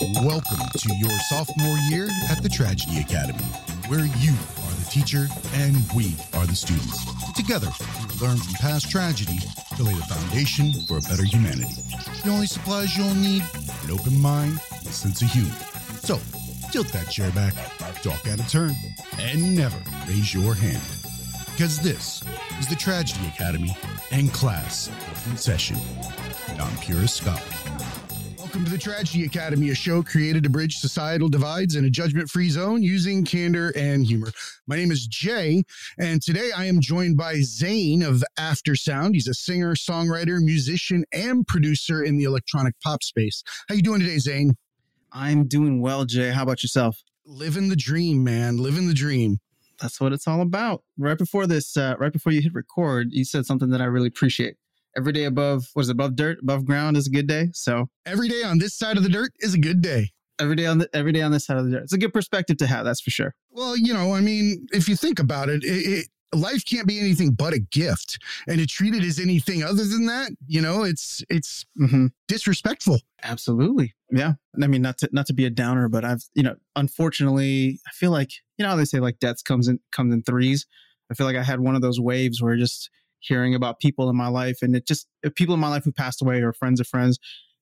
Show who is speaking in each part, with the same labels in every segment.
Speaker 1: Welcome to your sophomore year at the Tragedy Academy, where you are the teacher and we are the students. Together, we learn from past tragedy to lay the foundation for a better humanity. The only supplies you'll need an open mind and a sense of humor. So, tilt that chair back, talk out of turn, and never raise your hand. Because this is the Tragedy Academy and class in session. I'm Purist Scott. Welcome to the Tragedy Academy, a show created to bridge societal divides in a judgment free zone using candor and humor. My name is Jay, and today I am joined by Zain of Aftersound. He's a singer, songwriter, musician, and producer in the electronic pop space. How you doing today, Zain?
Speaker 2: I'm doing well, Jay. How about yourself?
Speaker 1: Living the dream, man. Living the dream.
Speaker 2: That's what it's all about. Right before this, uh, right before you hit record, you said something that I really appreciate every day above was above dirt above ground is a good day so.
Speaker 1: Every day on this side of the dirt is a good day.
Speaker 2: Every day on the every day on this side of the dirt. It's a good perspective to have that's for sure.
Speaker 1: Well you know i mean if you think about it, it, it life can't be anything but a gift and to treat it as anything other than that you know it's it's mm-hmm. disrespectful.
Speaker 2: Absolutely. Yeah. I mean not to not to be a downer but i've you know unfortunately i feel like you know how they say like death comes in comes in threes? I feel like i had one of those waves where just hearing about people in my life and it just people in my life who passed away or friends of friends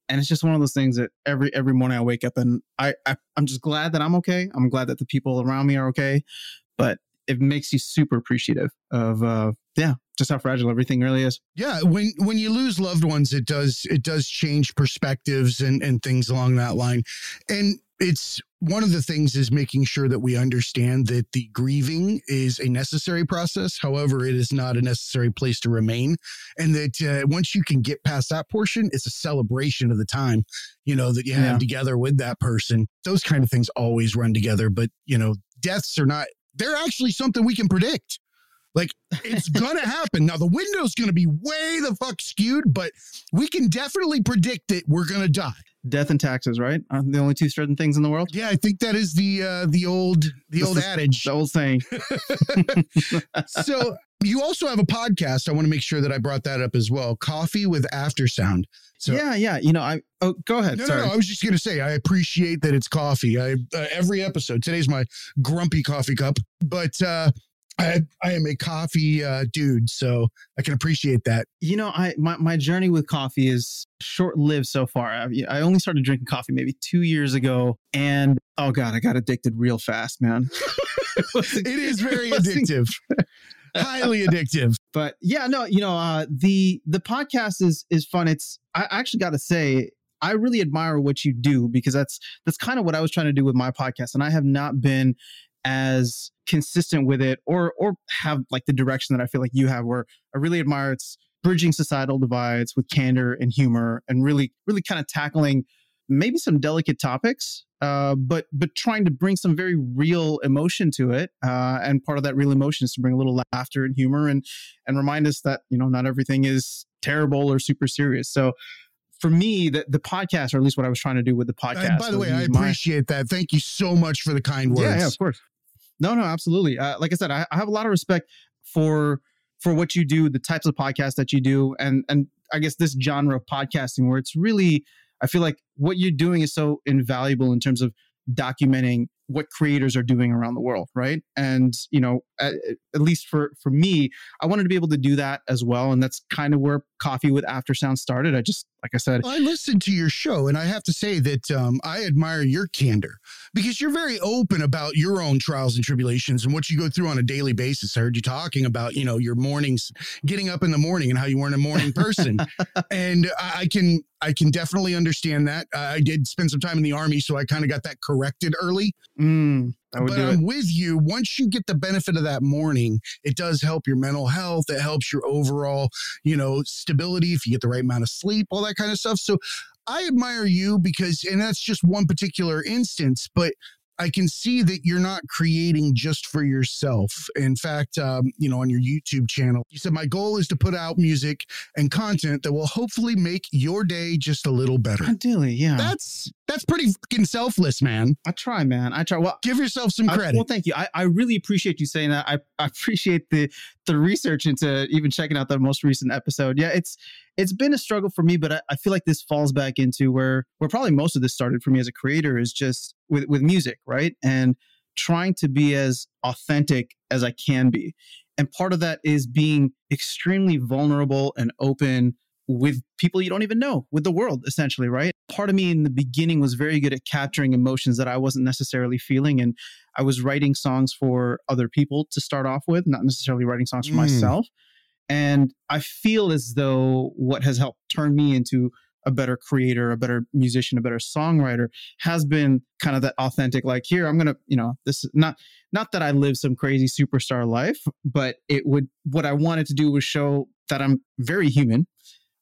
Speaker 2: and it's just one of those things that every every morning I wake up and I, I I'm just glad that I'm okay. I'm glad that the people around me are okay, but it makes you super appreciative of uh yeah just how fragile everything really is
Speaker 1: yeah when when you lose loved ones it does it does change perspectives and and things along that line and it's one of the things is making sure that we understand that the grieving is a necessary process. However, it is not a necessary place to remain. And that uh, once you can get past that portion, it's a celebration of the time, you know, that you have together with that person. Those kind of things always run together. But, you know, deaths are not, they're actually something we can predict. Like it's gonna happen. Now the window's gonna be way the fuck skewed, but we can definitely predict that we're gonna die.
Speaker 2: Death and taxes, right? Aren't the only two certain things in the world?
Speaker 1: Yeah, I think that is the uh, the old the old adage,
Speaker 2: the old saying.
Speaker 1: so you also have a podcast. I want to make sure that I brought that up as well. Coffee with Aftersound.
Speaker 2: So, yeah, yeah. You know, I oh, go ahead.
Speaker 1: No,
Speaker 2: Sorry.
Speaker 1: no, no. I was just gonna say I appreciate that it's coffee. I uh, every episode. Today's my grumpy coffee cup, but uh, I, I am a coffee uh, dude, so I can appreciate that.
Speaker 2: You know, I my, my journey with coffee is short lived so far. I, I only started drinking coffee maybe two years ago, and oh god, I got addicted real fast, man.
Speaker 1: it is very addictive, highly addictive.
Speaker 2: But yeah, no, you know, uh, the the podcast is is fun. It's I actually got to say. I really admire what you do because that's that's kind of what I was trying to do with my podcast, and I have not been as consistent with it or or have like the direction that I feel like you have where I really admire it's bridging societal divides with candor and humor and really really kind of tackling maybe some delicate topics uh, but but trying to bring some very real emotion to it uh, and part of that real emotion is to bring a little laughter and humor and and remind us that you know not everything is terrible or super serious so for me, the, the podcast, or at least what I was trying to do with the podcast.
Speaker 1: Uh, by the way, I appreciate my, that. Thank you so much for the kind words.
Speaker 2: Yeah, yeah of course. No, no, absolutely. Uh, like I said, I, I have a lot of respect for for what you do, the types of podcasts that you do, and and I guess this genre of podcasting where it's really, I feel like what you're doing is so invaluable in terms of documenting what creators are doing around the world right and you know at, at, least for for me i wanted to be able to do that as well and that's kind of where coffee with aftersound started i just like i said
Speaker 1: well, i listened to your show and i have to say that um, i admire your candor because you're very open about your own trials and tribulations and what you go through on a daily basis i heard you talking about you know your mornings getting up in the morning and how you weren't a morning person and I, I can I can definitely understand that. Uh, I did spend some time in the army, so I kind of got that corrected early.
Speaker 2: Mm,
Speaker 1: but I'm it. with you. Once you get the benefit of that morning, it does help your mental health. It helps your overall, you know, stability if you get the right amount of sleep, all that kind of stuff. So I admire you because, and that's just one particular instance, but I can see that you're not creating just for yourself. In fact, um, you know, on your YouTube channel, you said, My goal is to put out music and content that will hopefully make your day just a little better.
Speaker 2: Ideally, yeah.
Speaker 1: That's That's pretty fucking selfless, man.
Speaker 2: I try, man. I try. Well,
Speaker 1: Give yourself some
Speaker 2: I-
Speaker 1: credit.
Speaker 2: well, thank you. I, I really appreciate you saying that. I, I appreciate the the research into even checking out the most recent episode. Yeah, it's it's been a struggle for me, but I, I feel like this falls back into where where probably most of this started for me as a creator is just with with music, right? And trying to be as authentic as I can be. And part of that is being extremely vulnerable and open with people you don't even know, with the world, essentially, right? Part of me in the beginning was very good at capturing emotions that I wasn't necessarily feeling. And I was writing songs for other people to start off with, not necessarily writing songs for
Speaker 1: Mm.
Speaker 2: myself. And I feel as though what has helped turn me into a better creator, a better musician, a better songwriter has been kind of that authentic, like, here, I'm gonna, you know, this is not not that I live some crazy superstar life, but it would what I wanted to do was show that I'm very human.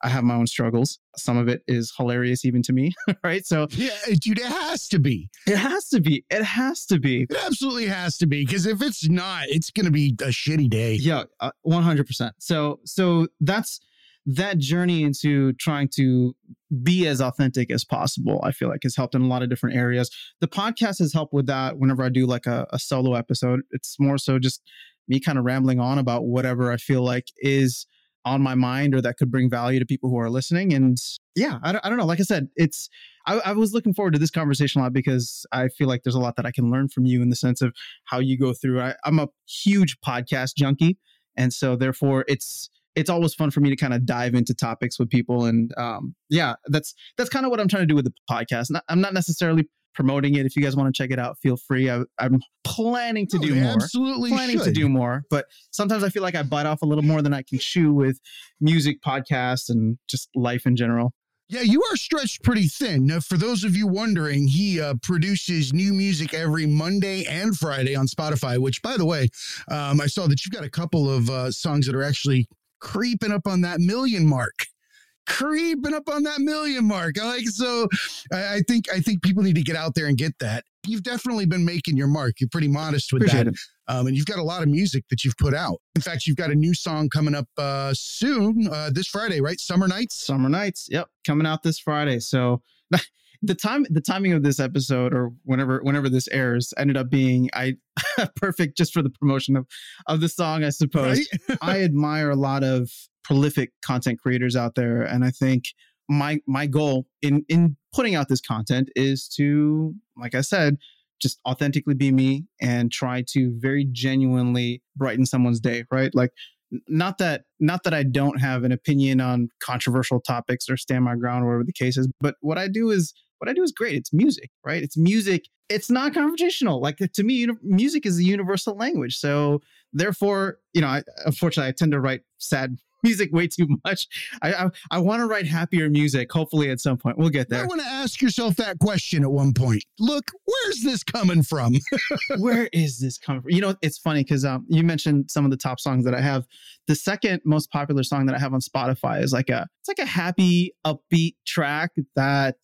Speaker 2: I have my own struggles. Some of it is hilarious even to me, right? So
Speaker 1: yeah, dude, it has to be.
Speaker 2: it has to be. It has to be.
Speaker 1: It absolutely has to be. Because if it's not, it's going to be a shitty day.
Speaker 2: Yeah, uh, one hundred percent. So, so that's that journey into trying to be as authentic as possible. I feel like has helped in a lot of different areas. The podcast has helped with that. Whenever I do like a, a solo episode, it's more so just me kind of rambling on about whatever I feel like is on my mind or that could bring value to people who are listening. And yeah, I don't, I don't know. Like I said, it's I, I was looking forward to this conversation a lot because I feel like there's a lot that I can learn from you in the sense of how you go through. I, I'm a huge podcast junkie, and so therefore it's it's always fun for me to kind of dive into topics with people. And um, yeah, that's that's kind of what I'm trying to do with the podcast. Not, I'm not necessarily promoting it. If you guys want to check it out, feel free. I, I'm planning to do more
Speaker 1: Absolutely
Speaker 2: planning to do more, but sometimes I feel like I bite off a little more than I can chew with music podcasts and just life in general.
Speaker 1: Yeah, you are stretched pretty thin. Now, for those of you wondering, he uh, produces new music every Monday and Friday on Spotify. Which, by the way, um, I saw that you've got a couple of uh, songs that are actually creeping up on that million mark. Creeping up on that million mark. I like so. I, I think I think people need to get out there and get that. You've definitely been making your mark. You're pretty modest with
Speaker 2: Appreciate
Speaker 1: that.
Speaker 2: it.
Speaker 1: Um, and you've got a lot of music that you've put out. In fact, you've got a new song coming up uh, soon, uh, this Friday, right? Summer Nights.
Speaker 2: Summer Nights. Yep, coming out this Friday. So the time the timing of this episode or whenever whenever this airs ended up being I perfect just for the promotion of of the song, I suppose.
Speaker 1: Right?
Speaker 2: I admire a lot of prolific content creators out there, and I think my my goal in in putting out this content is to, like I said, just authentically be me and try to very genuinely brighten someone's day. Right, like not that not that I don't have an opinion on controversial topics or stand my ground, or whatever the case is, but what I do is what I do is great. It's music, right? It's music. It's not confrontational. Like to me, uni- music is a universal language. So therefore, you know, I, unfortunately, I tend to write sad music way too much. I I, I want to write happier music. Hopefully, at some point, we'll get there.
Speaker 1: I want to ask yourself that question at one point. Look, where's this coming from?
Speaker 2: Where is this coming from? You know, it's funny because um, you mentioned some of the top songs that I have. The second most popular song that I have on Spotify is like a it's like a happy, upbeat track that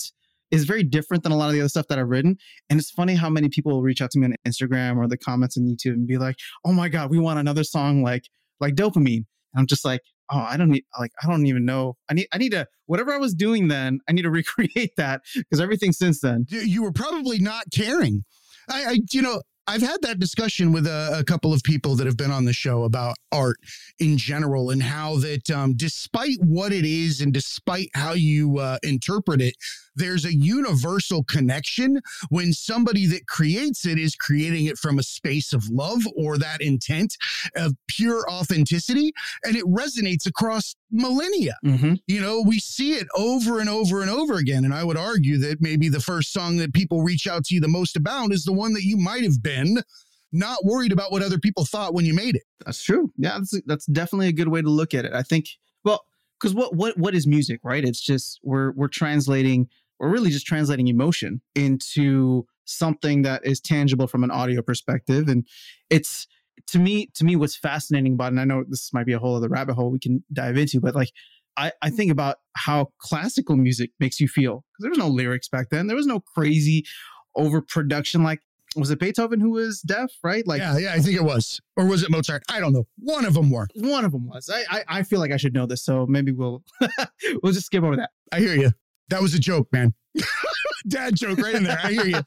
Speaker 2: is very different than a lot of the other stuff that I've written. And it's funny how many people reach out to me on Instagram or the comments on YouTube and be like, "Oh my god, we want another song like like dopamine." And I'm just like, "Oh, I don't need like I don't even know. I need I need to whatever I was doing then. I need to recreate that because everything since then."
Speaker 1: You- you were probably not caring. I, I you know, I've had that discussion with a, a couple of people that have been on the show about art in general and how that, um, despite what it is and despite how you uh, interpret it, there's a universal connection when somebody that creates it is creating it from a space of love or that intent of pure authenticity, and it resonates across millennia.
Speaker 2: Mm-hmm.
Speaker 1: You know, we see it over and over and over again. And I would argue that maybe the first song that people reach out to you the most about is the one that you might have been not worried about what other people thought when you made it.
Speaker 2: That's true. Yeah, that's that's definitely a good way to look at it. I think. Well, because what what what is music, right? It's just we're we're translating. We're really just translating emotion into something that is tangible from an audio perspective, and it's to me to me what's fascinating about. And I know this might be a whole other rabbit hole we can dive into, but like I I think about how classical music makes you feel because there was no lyrics back then. There was no crazy overproduction like was it Beethoven who was deaf, right? Like
Speaker 1: yeah, yeah, I think it was. Or was it Mozart? I don't know. One of them were.
Speaker 2: one of them was. I, I I feel like I should know this, so maybe we'll we'll just skip over that.
Speaker 1: I hear you. That was a joke, man. Dad joke right in there. I hear
Speaker 2: you.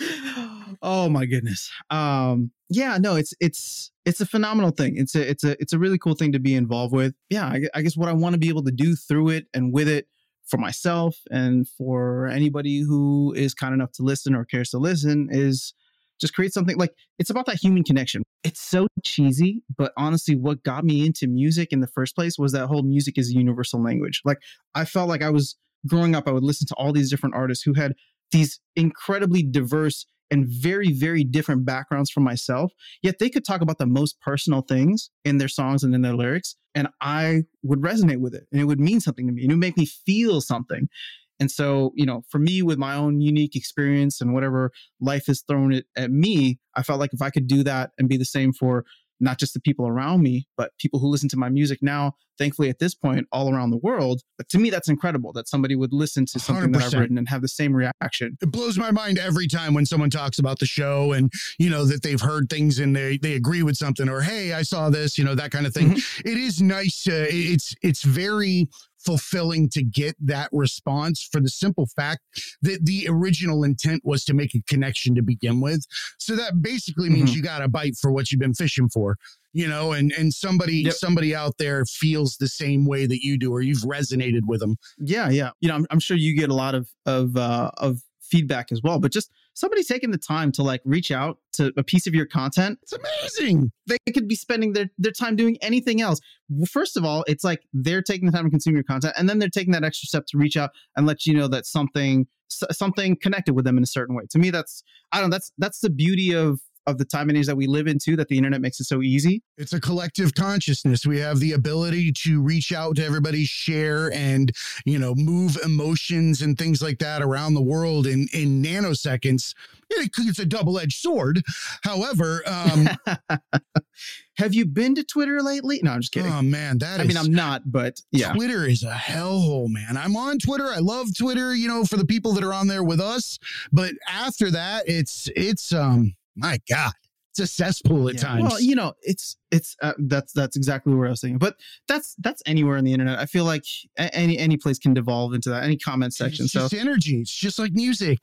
Speaker 2: oh my goodness. Um, yeah, no, it's it's it's a phenomenal thing. It's a it's a it's a really cool thing to be involved with. Yeah, I, I guess what I want to be able to do through it and with it for myself and for anybody who is kind enough to listen or cares to listen is just create something like it's about that human connection. It's so cheesy, but honestly, what got me into music in the first place was that whole music is a universal language. Like I felt like I was growing up, I would listen to all these different artists who had these incredibly diverse and very, very different backgrounds from myself. Yet they could talk about the most personal things in their songs and in their lyrics. And I would resonate with it and it would mean something to me and it would make me feel something. And so, you know, for me, with my own unique experience and whatever life has thrown it at me, I felt like if I could do that and be the same for not just the people around me, but people who listen to my music now, thankfully at this point, all around the world. But to me, that's incredible that somebody would listen to something 100%. that I've written and have the same reaction.
Speaker 1: It blows my mind every time when someone talks about the show and, you know, that they've heard things and they, they agree with something or, hey, I saw this, you know, that kind of thing. Mm-hmm. It is nice. Uh, it's, it's very fulfilling to get that response for the simple fact that the original intent was to make a connection to begin with. So that basically means mm-hmm. you got a bite for what you've been fishing for, you know, and and somebody yep. somebody out there feels the same way that you do or you've resonated with them.
Speaker 2: Yeah, yeah. You know, I'm, I'm sure you get a lot of of uh of feedback as well, but just somebody taking the time to like reach out to a piece of your content.
Speaker 1: It's amazing.
Speaker 2: They could be spending their, their time doing anything else. First of all, it's like they're taking the time to consume your content and then they're taking that extra step to reach out and let you know that something something connected with them in a certain way. To me that's I don't know, that's that's the beauty of of the time and age that we live into that the internet makes it so easy.
Speaker 1: It's a collective consciousness. We have the ability to reach out to everybody, share and, you know, move emotions and things like that around the world in, in nanoseconds. It's a double edged sword. However, um,
Speaker 2: have you been to Twitter lately? No, I'm just kidding.
Speaker 1: Oh man, that
Speaker 2: I
Speaker 1: is,
Speaker 2: mean, I'm not, but yeah.
Speaker 1: Twitter is a hellhole, man. I'm on Twitter. I love Twitter, you know, for the people that are on there with us. But after that, it's it's um my God, it's a cesspool at yeah. times.
Speaker 2: Well, you know, it's it's uh, that's that's exactly where I was thinking. But that's that's anywhere on the internet. I feel like any any place can devolve into that. Any comment section.
Speaker 1: It's so
Speaker 2: energy.
Speaker 1: It's just like music.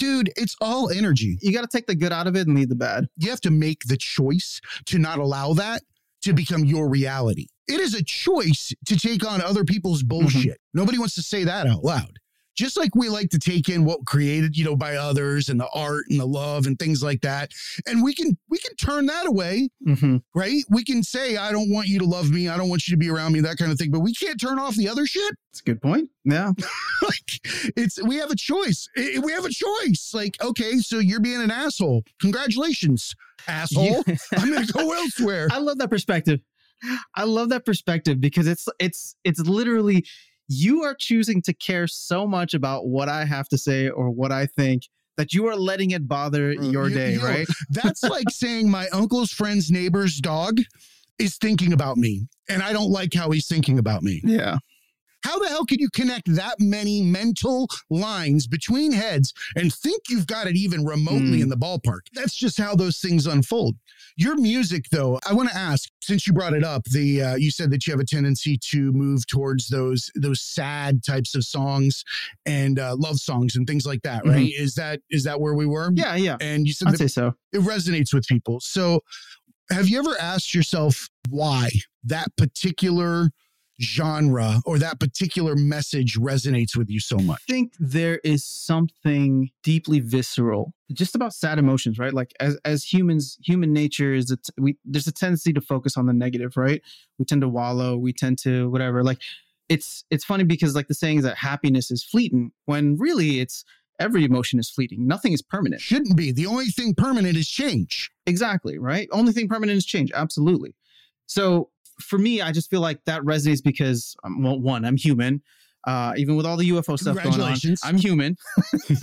Speaker 1: Dude, it's all energy.
Speaker 2: You got to take the good out of it and leave the bad.
Speaker 1: You have to make the choice to not allow that to become your reality. It is a choice to take on other people's mm-hmm. bullshit. Mm-hmm. Nobody wants to say that out loud just like we like to take in what created, you know, by others and the art and the love and things like that. And we can we can turn that away, mm-hmm. right? We can say, I don't want you to love me, I don't want you to be around me, that kind of thing. But we can't turn off the other shit.
Speaker 2: It's a good point. Yeah.
Speaker 1: like it's we have a choice. We have a choice. Like, okay, so you're being an asshole. Congratulations, asshole. Yeah. I'm gonna go elsewhere.
Speaker 2: I love that perspective. I love that perspective because it's it's it's literally you are choosing to care so much about what I have to say or what I think that you are letting it bother mm, your you, day, you right?
Speaker 1: that's like saying my uncle's friend's neighbor's dog is thinking about me and I don't like how he's thinking about me.
Speaker 2: Yeah.
Speaker 1: How the hell can you connect that many mental lines between heads and think you've got it even remotely mm. in the ballpark? That's just how those things unfold. Your music, though, I want to ask since you brought it up. The uh, you said that you have a tendency to move towards those those sad types of songs and uh, love songs and things like that, right? Mm-hmm. Is that is that where we were?
Speaker 2: Yeah, yeah.
Speaker 1: And you said
Speaker 2: I'd say so.
Speaker 1: It resonates with people. So, have you ever asked yourself why that particular genre or that particular message resonates with you so much?
Speaker 2: I think there is something deeply visceral just about sad emotions, right? Like as as humans, human nature is that we there's a tendency to focus on the negative, right? We tend to wallow, we tend to whatever. Like it's it's funny because like the saying is that happiness is fleeting when really it's every emotion is fleeting. Nothing is permanent.
Speaker 1: Shouldn't be. The only thing permanent is change.
Speaker 2: Exactly, right? Only thing permanent is change. Absolutely. So for me, I just feel like that resonates because, um, well, one, I'm human. Uh, even with all the UFO stuff going on, I'm human.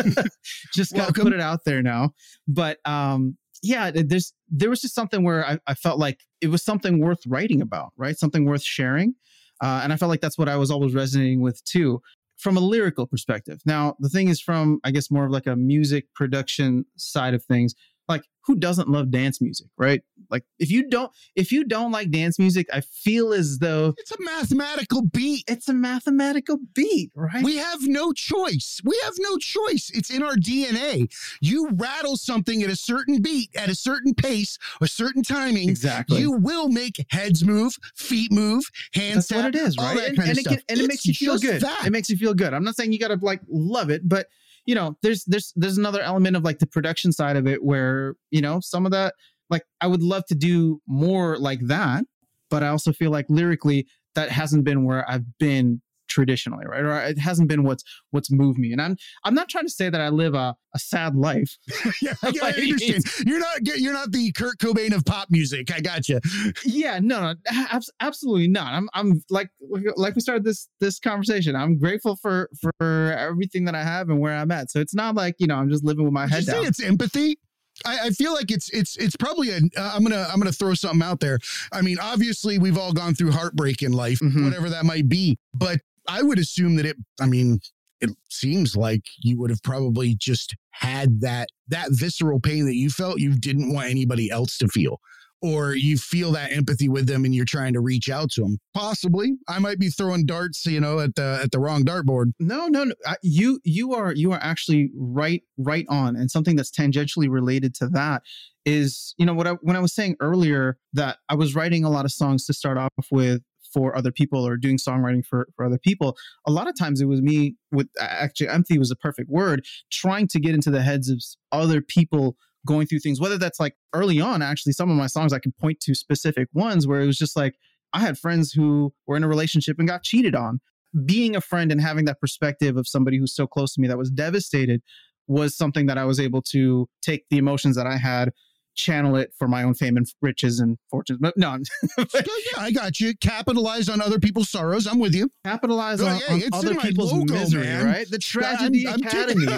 Speaker 2: just gotta put it out there now. But um, yeah, there's there was just something where I, I, felt like it was something worth writing about, right? Something worth sharing. Uh, and I felt like that's what I was always resonating with too, from a lyrical perspective. Now, the thing is, from I guess more of like a music production side of things, like who doesn't love dance music, right? Like if you don't if you don't like dance music, I feel as though
Speaker 1: it's a mathematical beat.
Speaker 2: It's a mathematical beat, right?
Speaker 1: We have no choice. We have no choice. It's in our DNA. You rattle something at a certain beat, at a certain pace, a certain timing.
Speaker 2: Exactly.
Speaker 1: You will make heads move, feet move, hands
Speaker 2: That's what it is, right? And, and, it, can, and it makes you feel good. That. It makes you feel good. I'm not saying you got to like love it, but you know, there's there's there's another element of like the production side of it where you know some of that like I would love to do more like that, but I also feel like lyrically that hasn't been where I've been traditionally, right? Or it hasn't been what's what's moved me. And I'm I'm not trying to say that I live a, a sad life.
Speaker 1: yeah, I, I understand. You're not you're not the Kurt Cobain of pop music. I got you.
Speaker 2: Yeah, no, no, absolutely not. I'm I'm like like we started this this conversation. I'm grateful for for everything that I have and where I'm at. So it's not like you know I'm just living with my
Speaker 1: Would
Speaker 2: head down.
Speaker 1: it's empathy. I, I, feel like it's it's it's probably a. am uh, gonna I'm gonna throw something out there. I mean, obviously we've all gone through heartbreak in life, mm-hmm. whatever that might be. But I would assume that it. I mean, it seems like you would have probably just had that that visceral pain that you felt. You didn't want anybody else to feel or you feel that empathy with them and you're trying to reach out to them possibly i might be throwing darts you know at the at the wrong dartboard
Speaker 2: no no no you you are you are actually right right on and something that's tangentially related to that is you know what I, when i was saying earlier that i was writing a lot of songs to start off with for other people or doing songwriting for, for other people a lot of times it was me with actually empathy was a perfect word trying to get into the heads of other people going through things, whether that's like early on, actually, some of my songs I can point to specific ones where it was just like, I had friends who were in a relationship and got cheated on. Being a friend and having that perspective of somebody who's so close to me that was devastated was something that I was able to take the emotions that I had channel it for my own fame and riches and fortunes. But no,
Speaker 1: yeah, I got you. Capitalize on other people's sorrows. I'm with you.
Speaker 2: Capitalize oh, on, yeah, on other people's logo, misery, man. right? The tragedy I'm, I'm academy.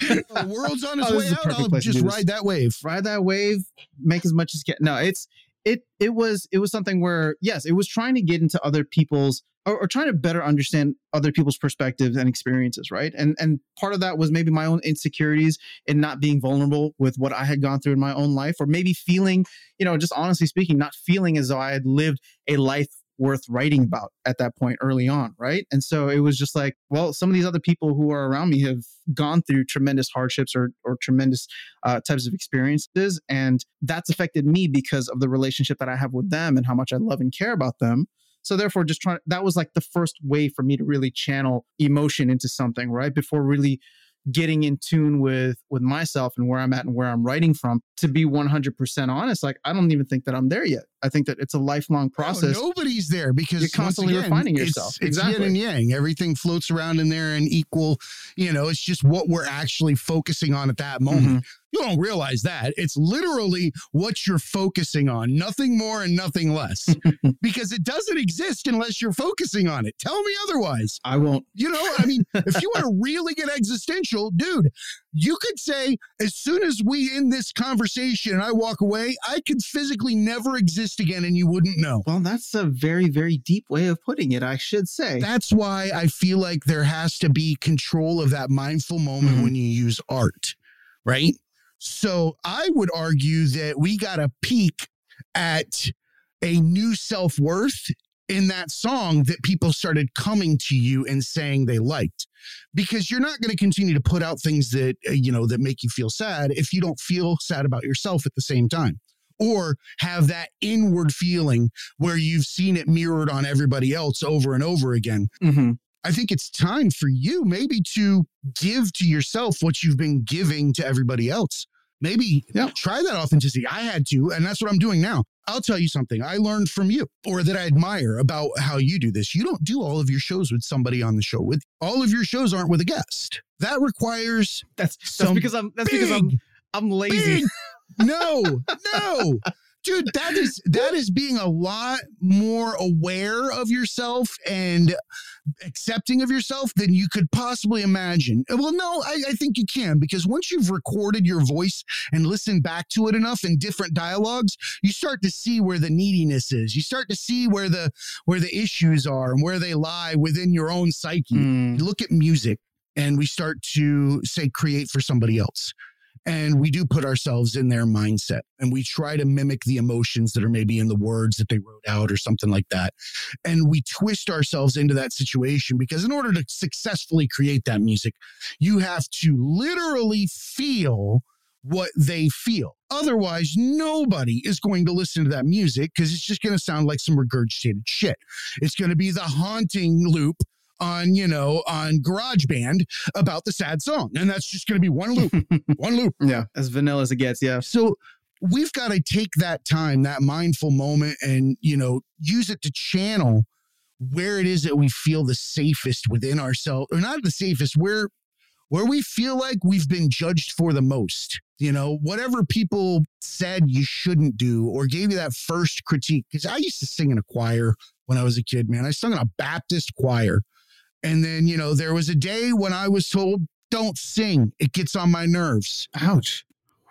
Speaker 1: the world's on oh, its oh, way out. I'll just ride that wave.
Speaker 2: Ride that wave. Make as much as get. No, it's it. It was it was something where yes, it was trying to get into other people's or, or, trying to better understand other people's perspectives and experiences right and and part of that was maybe my own insecurities and not being vulnerable with what i had gone through in my own life or maybe feeling you know just honestly speaking not feeling as though i had lived a life worth writing about at that point early on right and so it was just like well some of these other people who are around me have gone through tremendous hardships or, or tremendous uh, types of experiences and that's affected me because of the relationship that i have with them and how much i love and care about them so therefore, just trying that was like the first way for me to really channel emotion into something, right? Before really getting in tune with with myself and where I'm at and where I'm writing from. To be 100% honest, like I don't even think that I'm there yet. I think that it's a lifelong process.
Speaker 1: No, nobody's there because
Speaker 2: you're constantly again, refining yourself.
Speaker 1: It's, exactly. yin and yang. Everything floats around in there and equal. You know, it's just what we're actually focusing on at that moment. Mm-hmm. You don't realize that. It's literally what you're focusing on, nothing more and nothing less, because it doesn't exist unless you're focusing on it. Tell me otherwise.
Speaker 2: I won't.
Speaker 1: You know, I mean, if you want to really get existential, dude, you could say, as soon as we end this conversation and I walk away, I could physically never exist again and you wouldn't know.
Speaker 2: Well, that's a very, very deep way of putting it, I should say.
Speaker 1: That's why I feel like there has to be control of that mindful moment mm-hmm. when you use art, right? So I would argue that we got a peek at a new self worth in that song that people started coming to you and saying they liked. Because you're not going to continue to put out things that uh, you know that make you feel sad if you don't feel sad about yourself at the same time. Or have that inward feeling where you've seen it mirrored on everybody else over and over again. Mm-hmm. I think it's time for you maybe to give to yourself what you've been giving to everybody else. Maybe yeah. try that authenticity. I had to, and that's what I'm doing now. I'll tell you something I learned from you or that I admire about how you do this. You don't do all of your shows with somebody on the show with all of your shows aren't with a guest. That requires
Speaker 2: that's that's because I'm that's big, because I'm I'm lazy.
Speaker 1: Big, no, no dude that is that is being a lot more aware of yourself and accepting of yourself than you could possibly imagine. Well no I, I, think you can because once you've recorded your voice and listened back to it enough in different dialogues you start to see where the neediness is. You start to see where the where the issues are and where they lie within your own psyche. Mm. look at music and we start to say create for somebody else and we do put ourselves in their mindset and we try to mimic the emotions that are maybe in the words that they wrote out or something like that. And we twist ourselves into that situation because in order to successfully create that music, you have to literally feel what they feel. Otherwise, nobody is going to listen to that music because it's just going to sound like some regurgitated shit. It's going to be the haunting loop on, you know, on GarageBand about the sad song. And that's just going to be one loop, one loop.
Speaker 2: Yeah. As vanilla as it gets. Yeah.
Speaker 1: So we've got to take that time, that mindful moment, and, you know, use it to channel where it is that we feel the safest within ourselves, or not the safest, where where we feel like we've been judged for the most. You know, whatever people said you shouldn't do or gave you that first critique. Because I used to sing in a choir when I was a kid, man. I sung in a Baptist choir. And then, you know, there was a day when I was told, don't sing, it gets on my nerves.
Speaker 2: Ouch.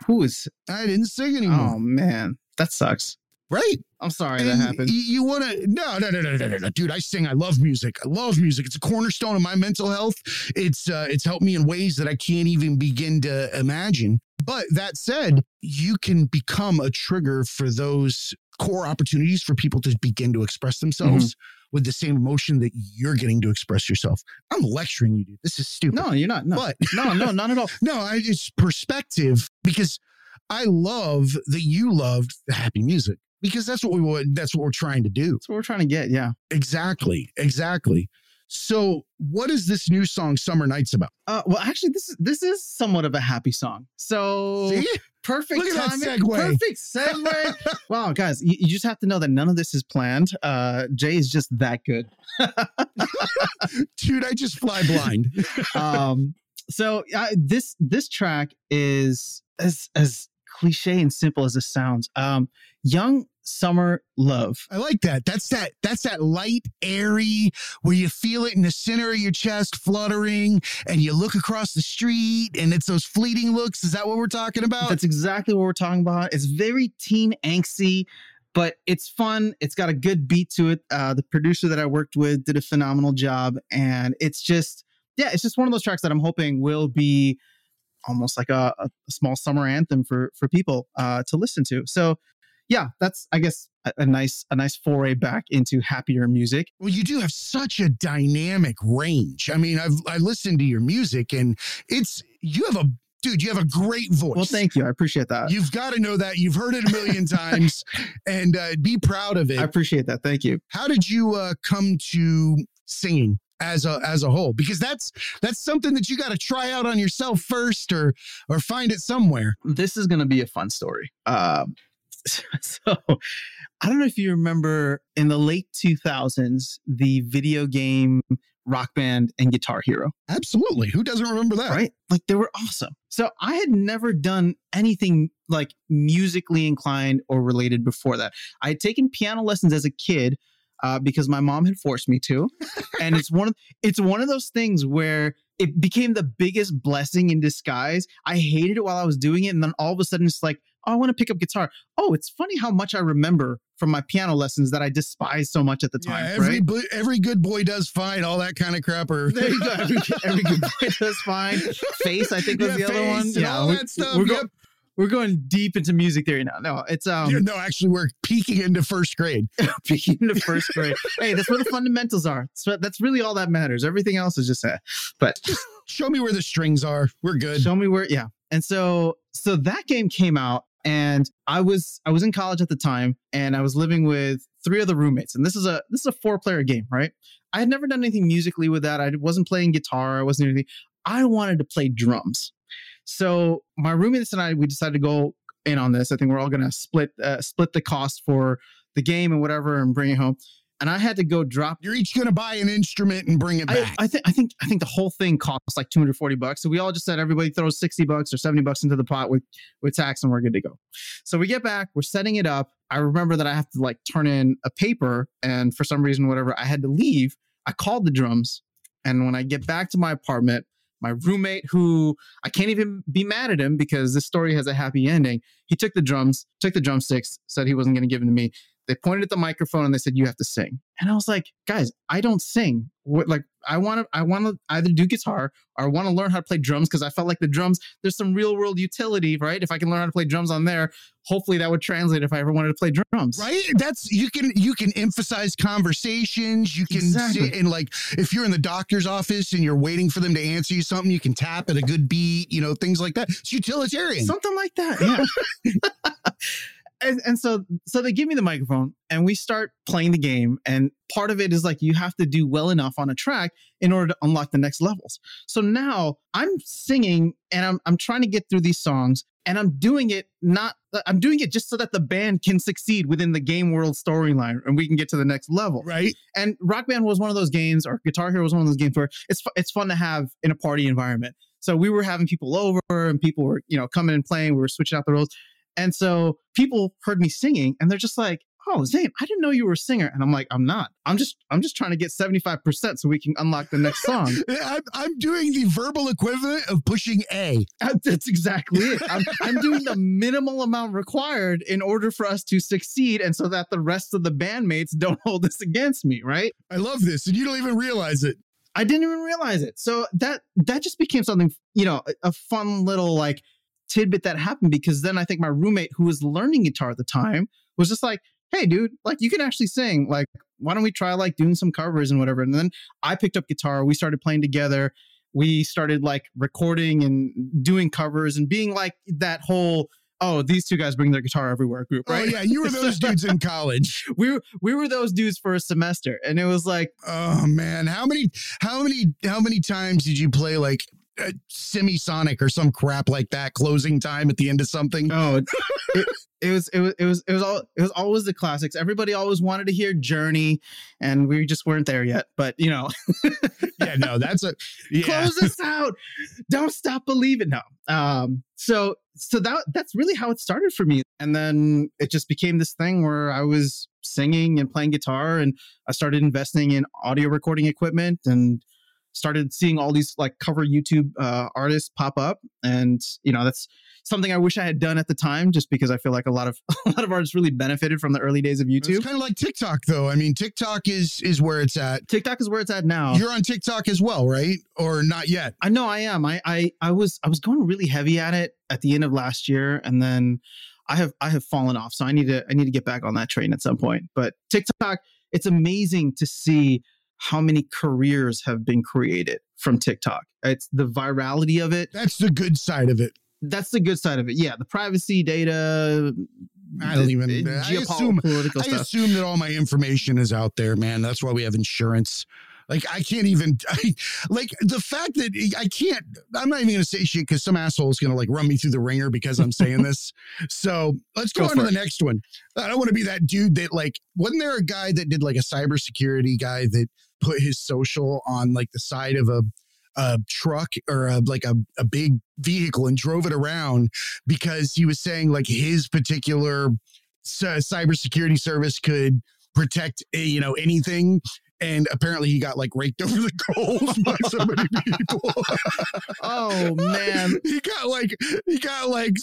Speaker 2: Who is?
Speaker 1: I didn't sing anymore.
Speaker 2: Oh, man. That sucks.
Speaker 1: Right.
Speaker 2: I'm sorry
Speaker 1: And
Speaker 2: that happened.
Speaker 1: You want to, no, no, no, no, no, no, no, dude. I sing. I love music. I love music. It's a cornerstone of my mental health. It's, uh, it's helped me in ways that I can't even begin to imagine. But that said, you can become a trigger for those core opportunities for people to begin to express themselves with the same emotion that you're getting to express yourself. I'm lecturing you, dude. This is stupid.
Speaker 2: No, you're not. No.
Speaker 1: But
Speaker 2: no, no, not at all.
Speaker 1: no, I, it's perspective because I love that you loved the happy music because that's what we want. That's what we're trying to do.
Speaker 2: That's what we're trying to get. Yeah.
Speaker 1: Exactly. Exactly. So, what is this new song, "Summer Nights," about?
Speaker 2: Uh, well, actually, this is this is somewhat of a happy song. So
Speaker 1: See?
Speaker 2: Perfect
Speaker 1: Look at that segue.
Speaker 2: Perfect segue. wow, guys, you, you just have to know that none of this is planned. Uh, Jay is just that good.
Speaker 1: Dude, I just fly blind.
Speaker 2: um, so uh, this this track is as as cliche and simple as it sounds. Um, young summer love.
Speaker 1: I like that. That's that. That's that light, airy, where you feel it in the center of your chest, fluttering, and you look across the street, and it's those fleeting looks. Is that what we're talking about?
Speaker 2: That's exactly what we're talking about. It's very teen angsty, but it's fun. It's got a good beat to it. Uh, the producer that I worked with did a phenomenal job, and it's just yeah, it's just one of those tracks that I'm hoping will be almost like a, a small summer anthem for for people uh, to listen to. So yeah, that's I guess a, a nice a nice foray back into happier music.
Speaker 1: Well, you do have such a dynamic range. I mean, I've I listened to your music, and it's you have a dude. You have a great voice.
Speaker 2: Well, thank you. I appreciate that.
Speaker 1: You've got to know that. You've heard it a million times, and uh, be proud of it.
Speaker 2: I appreciate that. Thank you.
Speaker 1: How did you uh, come to singing as a as a whole? Because that's that's something that you got to try out on yourself first, or or find it somewhere.
Speaker 2: this is going to be a fun story. Um, so I don't know if you remember in the late 2000s, the video game Rock Band and Guitar Hero,
Speaker 1: Absolutely. Who doesn't remember that?
Speaker 2: right? Like they were awesome. So I had never done anything like musically inclined or related before that. I had taken piano lessons as a kid. Uh, because my mom had forced me to, and it's one of it's one of those things where it became the biggest blessing in disguise. I hated it while I was doing it, and then all of a sudden it's like, oh, I want to pick up guitar. Oh, it's funny how much I remember from my piano lessons that I despised so much at the
Speaker 1: Yeah,
Speaker 2: time.
Speaker 1: every
Speaker 2: right?
Speaker 1: bo- every good boy does fine. All that kind of crap. Or
Speaker 2: There you go. Every, every good boy does fine. Face, I think was
Speaker 1: Yeah,
Speaker 2: the other one. Yeah,
Speaker 1: all
Speaker 2: we-
Speaker 1: that stuff.
Speaker 2: We're, go- we're going deep into music theory now. No, it's um
Speaker 1: Yeah, no, actually, we're peeking into first grade.
Speaker 2: peeking into first grade. hey, that's where the fundamentals are. So that's really all that matters. Everything else is just that. But
Speaker 1: Show me where the strings are. We're good.
Speaker 2: show me where. Yeah. And so so that game came out, and I was I was in college at the time, and I was living with three other roommates. And this is a this is a four player game, right? I had never done anything musically with that. I wasn't playing guitar. I wasn't anything. I wanted to play drums. So my roommates and I we decided to go in on this. I think we're all gonna split uh, split the cost for the game and whatever and bring it home. And I had to go drop
Speaker 1: You're each going to buy an instrument and bring it
Speaker 2: I,
Speaker 1: back.
Speaker 2: I think I think I think the whole thing costs like 240 bucks. So we all just said everybody throws 60 bucks or 70 bucks into the pot with with tax and we're good to go. So we get back, we're setting it up. I remember that I have to like turn in a paper and for some reason whatever, I had to leave. I called the drums and when I get back to my apartment, my roommate who I can't even be mad at him because this story has a happy ending. He took the drums, took the drumsticks, said he wasn't going to give them to me. They pointed at the microphone and they said, You have to sing. And I was like, guys, I don't sing. What, like I want to I want to either do guitar or I want to learn how to play drums because I felt like the drums there's some real world utility, right? If I can learn how to play drums on there, hopefully that would translate if I ever wanted to play drums.
Speaker 1: Right? That's you can you can emphasize conversations, you can
Speaker 2: Exactly.
Speaker 1: sit and like if you're in the doctor's office and you're waiting for them to answer you something, you can tap at a good beat, you know, things like that. It's utilitarian.
Speaker 2: Something like that. Yeah. and, and so so they give me the microphone and we start playing the game and part of it is like you have to do well enough on a track in order to unlock the next levels so now i'm singing and i'm, I'm trying to get through these songs and i'm doing it not i'm doing it just so that the band can succeed within the game world storyline and we can get to the next level
Speaker 1: right?
Speaker 2: and Rock Band was one of those games, or Guitar Hero was one of those games where it's it's fun to have in a party environment. So we were having people over, and people were you know coming and playing. We were switching out the roles, and so people heard me singing, and they're just like, "Oh, Zain, I didn't know you were a singer." And I'm like, "I'm not. I'm just I'm just trying to get 75 percent so we can unlock the next song."
Speaker 1: I'm, I'm doing the verbal equivalent of pushing A.
Speaker 2: That's exactly it. I'm, I'm doing the minimal amount required in order for us to succeed, and so that the rest of the bandmates don't hold this against me, right?
Speaker 1: I love this, and you don't even realize it.
Speaker 2: I didn't even realize it. So that that just became something, you know, a, a fun little like tidbit that happened because then I think my roommate who was learning guitar at the time was just like, "Hey dude, like you can actually sing. Like why don't we try like doing some covers and whatever?" And then I picked up guitar, we started playing together. We started like recording and doing covers and being like that whole oh, these two guys bring their guitar everywhere group, oh, right?
Speaker 1: Oh yeah, you were those dudes in college.
Speaker 2: we were we were those dudes for a semester and it was like
Speaker 1: Oh man, how many, how many, how many times did you play like uh, semisonic or some crap like that? Closing time at the end of something.
Speaker 2: Oh, it, it, it was it was it was it was all it was always the classics. Everybody always wanted to hear Journey, and we just weren't there yet. But you know,
Speaker 1: yeah, no, that's a yeah.
Speaker 2: close us out. Don't stop believing. No. Um. So so that that's really how it started for me, and then it just became this thing where I was singing and playing guitar, and I started investing in audio recording equipment and started seeing all these like cover YouTube uh, artists pop up, and you know that's something I wish I had done at the time, just because I feel like a lot of a lot of artists really benefited from the early days of YouTube.
Speaker 1: It's kind of like TikTok, though. I mean, TikTok is is where it's at.
Speaker 2: TikTok is where it's at now.
Speaker 1: You're on TikTok as well, right? Or not yet?
Speaker 2: I know I am. I, I I was I was going really heavy at it at the end of last year, and then I have I have fallen off. So I need to I need to get back on that train at some point. But TikTok, it's amazing to see how many careers have been created from TikTok. It's the virality of it.
Speaker 1: That's the good side of it.
Speaker 2: That's the good side of it. Yeah, the privacy data.
Speaker 1: I don't
Speaker 2: the-
Speaker 1: even-
Speaker 2: the
Speaker 1: I assume- I
Speaker 2: stuff.
Speaker 1: assume that all my information is out there, man. That's why we have insurance. Like I can't even I, like the fact that I can't. I'm not even going to say shit because some asshole is going to like run me through the ringer because I'm saying this. So let's go,
Speaker 2: Go
Speaker 1: on to
Speaker 2: for
Speaker 1: the next one. I don't want to be that dude that like wasn't there a guy that did like a cybersecurity guy that put his social on like the side of a a truck or a, like a, a big vehicle and drove it around because he was saying like his particular cybersecurity service could protect eh, you know anything and apparently he got like raked over the coals by so many people
Speaker 2: oh man.
Speaker 1: he got like he got like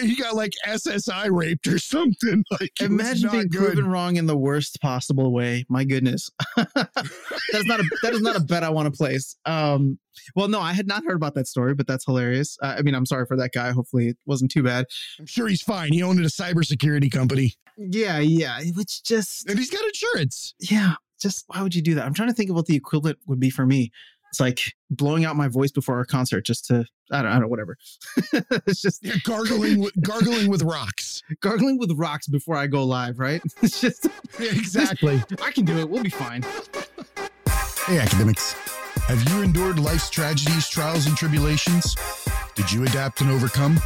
Speaker 1: he got like ssi raped or something like
Speaker 2: Imagine being
Speaker 1: good.
Speaker 2: proven wrong in the worst possible way. My goodness, that's not a that is not a bet I want to place. Um, well, no, I had not heard about that story, but that's hilarious. Uh, I mean, I'm sorry for that guy. Hopefully, it wasn't too bad.
Speaker 1: i'm sure he's fine he owned a cybersecurity company
Speaker 2: Yeah, yeah. Which just
Speaker 1: and he's got insurance
Speaker 2: yeah, just why would you do that? I'm trying to think of what the equivalent would be for me. It's like blowing out my voice before a concert just to I don't I don't know whatever. it's just
Speaker 1: yeah gargling with, gargling with rocks
Speaker 2: gargling with rocks before I go live, right? It's just
Speaker 1: Yeah, exactly
Speaker 2: I can do it. We'll be fine.
Speaker 3: Hey, academics. Have you endured life's tragedies, trials, and tribulations? Did you adapt and overcome?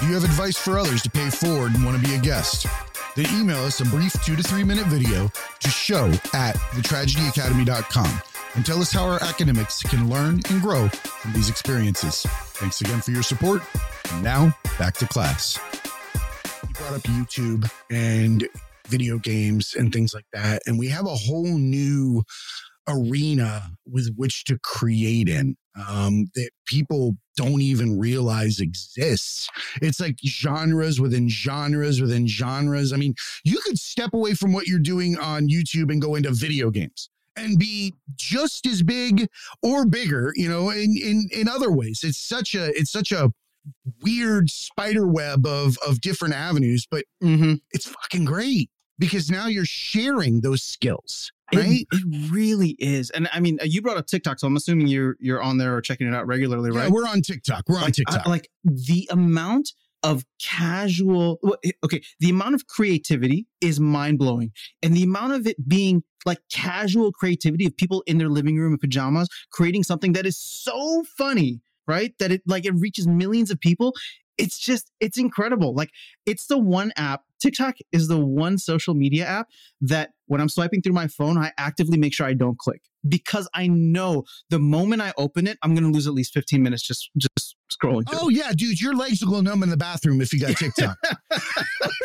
Speaker 3: Do you have advice for others to pay forward and want to be a guest? Then email us a brief two to three minute video to show at thetragedyacademy.com and tell us how our academics can learn and grow from these experiences. Thanks again for your support. And now, back to class.
Speaker 1: you brought up YouTube and video games and things like that. And we have a whole new arena with which to create in um, that people don't even realize exists. It's like genres within genres within genres. I mean, you could step away from what you're doing on YouTube and go into video games and be just as big or bigger, you know, in in in other ways. It's such a it's such a weird spider web of of different avenues, but
Speaker 2: Mm-hmm.
Speaker 1: it's fucking great because now you're sharing those skills, right?
Speaker 2: It, it really is. And I mean, you brought up TikTok, so I'm assuming you're you're on there or checking it out regularly, right?
Speaker 1: Yeah, we're on TikTok. We're on
Speaker 2: uh,
Speaker 1: TikTok.
Speaker 2: I- like the amount of casual okay the amount of creativity is mind-blowing and the amount of it being like casual creativity of people in their living room in pajamas creating something that is so funny right that it like it reaches millions of people it's just it's incredible like it's the one app tiktok is the one social media app that when i'm swiping through my phone i actively make sure i don't click because i know the moment i open it i'm going to lose at least 15 minutes just just scrolling through
Speaker 1: Oh yeah, dude, your legs will go numb in the bathroom if you got TikTok.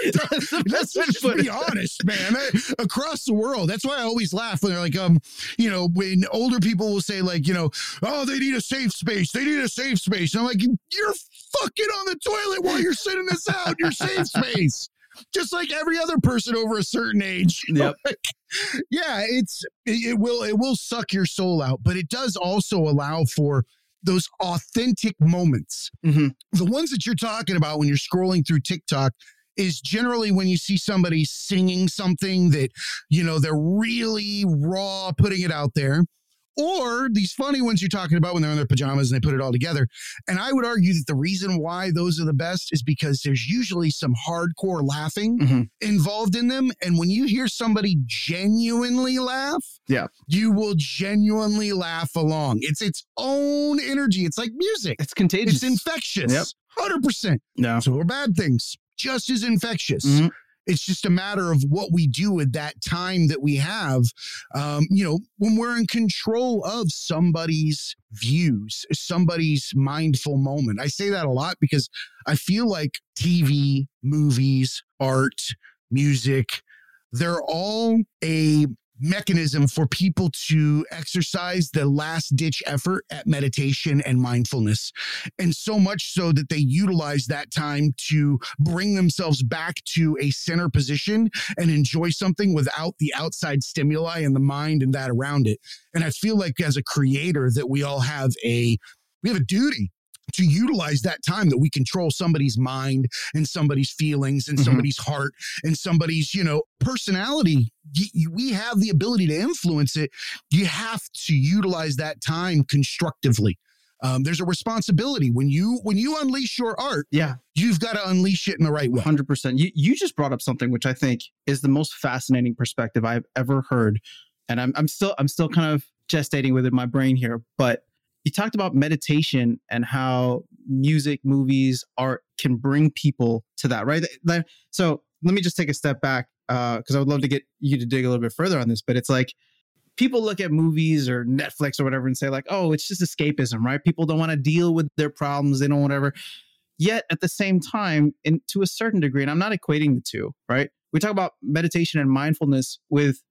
Speaker 1: Let's
Speaker 2: best way to
Speaker 1: just be honest, man. I- Across the world, that's why I always laugh when they're like, um, you know, when older people will say like, you know, oh, they need a safe space. They need a safe space. And I'm like, you're fucking on the toilet while you're sitting this out. Your safe space. Just like every other person over a certain age.
Speaker 2: Yep.
Speaker 1: yeah, it's it, it will it will suck your soul out, but it does also allow for those authentic moments.
Speaker 2: Mhm.
Speaker 1: The ones that you're talking about when you're scrolling through TikTok is generally when you see somebody singing something that you know they're really raw putting it out there. Or these funny ones you're talking about when they're in their pajamas and they put it all together. And I would argue that the reason why those are the best is because there's usually some hardcore laughing
Speaker 2: Mhm.
Speaker 1: involved in them. And when you hear somebody genuinely laugh,
Speaker 2: Yeah.
Speaker 1: you will genuinely laugh along. It's its own energy. It's like music.
Speaker 2: It's contagious.
Speaker 1: It's infectious.
Speaker 2: Yep.
Speaker 1: 100%.
Speaker 2: no.
Speaker 1: So are bad things just as infectious.
Speaker 2: Mhm.
Speaker 1: It's just a matter of what we do with that time that we have. Um, you know, when we're in control of somebody's views, somebody's mindful moment. I say that a lot because I feel like TV, movies, art, music, they're all a mechanism for people to exercise the last ditch effort at meditation and mindfulness. And so much so that they utilize that time to bring themselves back to a center position and enjoy something without the outside stimuli and the mind and that around it. And I feel like as a creator that we all have a we have a duty to utilize that time that we control somebody's mind and somebody's feelings and
Speaker 2: Mhm.
Speaker 1: somebody's heart and somebody's you know personality y- we have the ability to influence it you have to utilize that time constructively um, there's a responsibility when you when you unleash your art
Speaker 2: Yeah,
Speaker 1: you've got to unleash it in the right way
Speaker 2: hundred percent. You you just brought up something which I think is the most fascinating perspective I've ever heard, and I'm I'm still I'm still kind of gestating within my brain here. But you talked about meditation and how music, movies, art can bring people to that, right? So let me just take a step back uh, because I would love to get you to dig a little bit further on this. But it's like people look at movies or Netflix or whatever and say like, oh, it's just escapism, right? People don't want to deal with their problems. They don't whatever. Yet at the same time, and to a certain degree, and I'm not equating the two, right? We talk about meditation and mindfulness with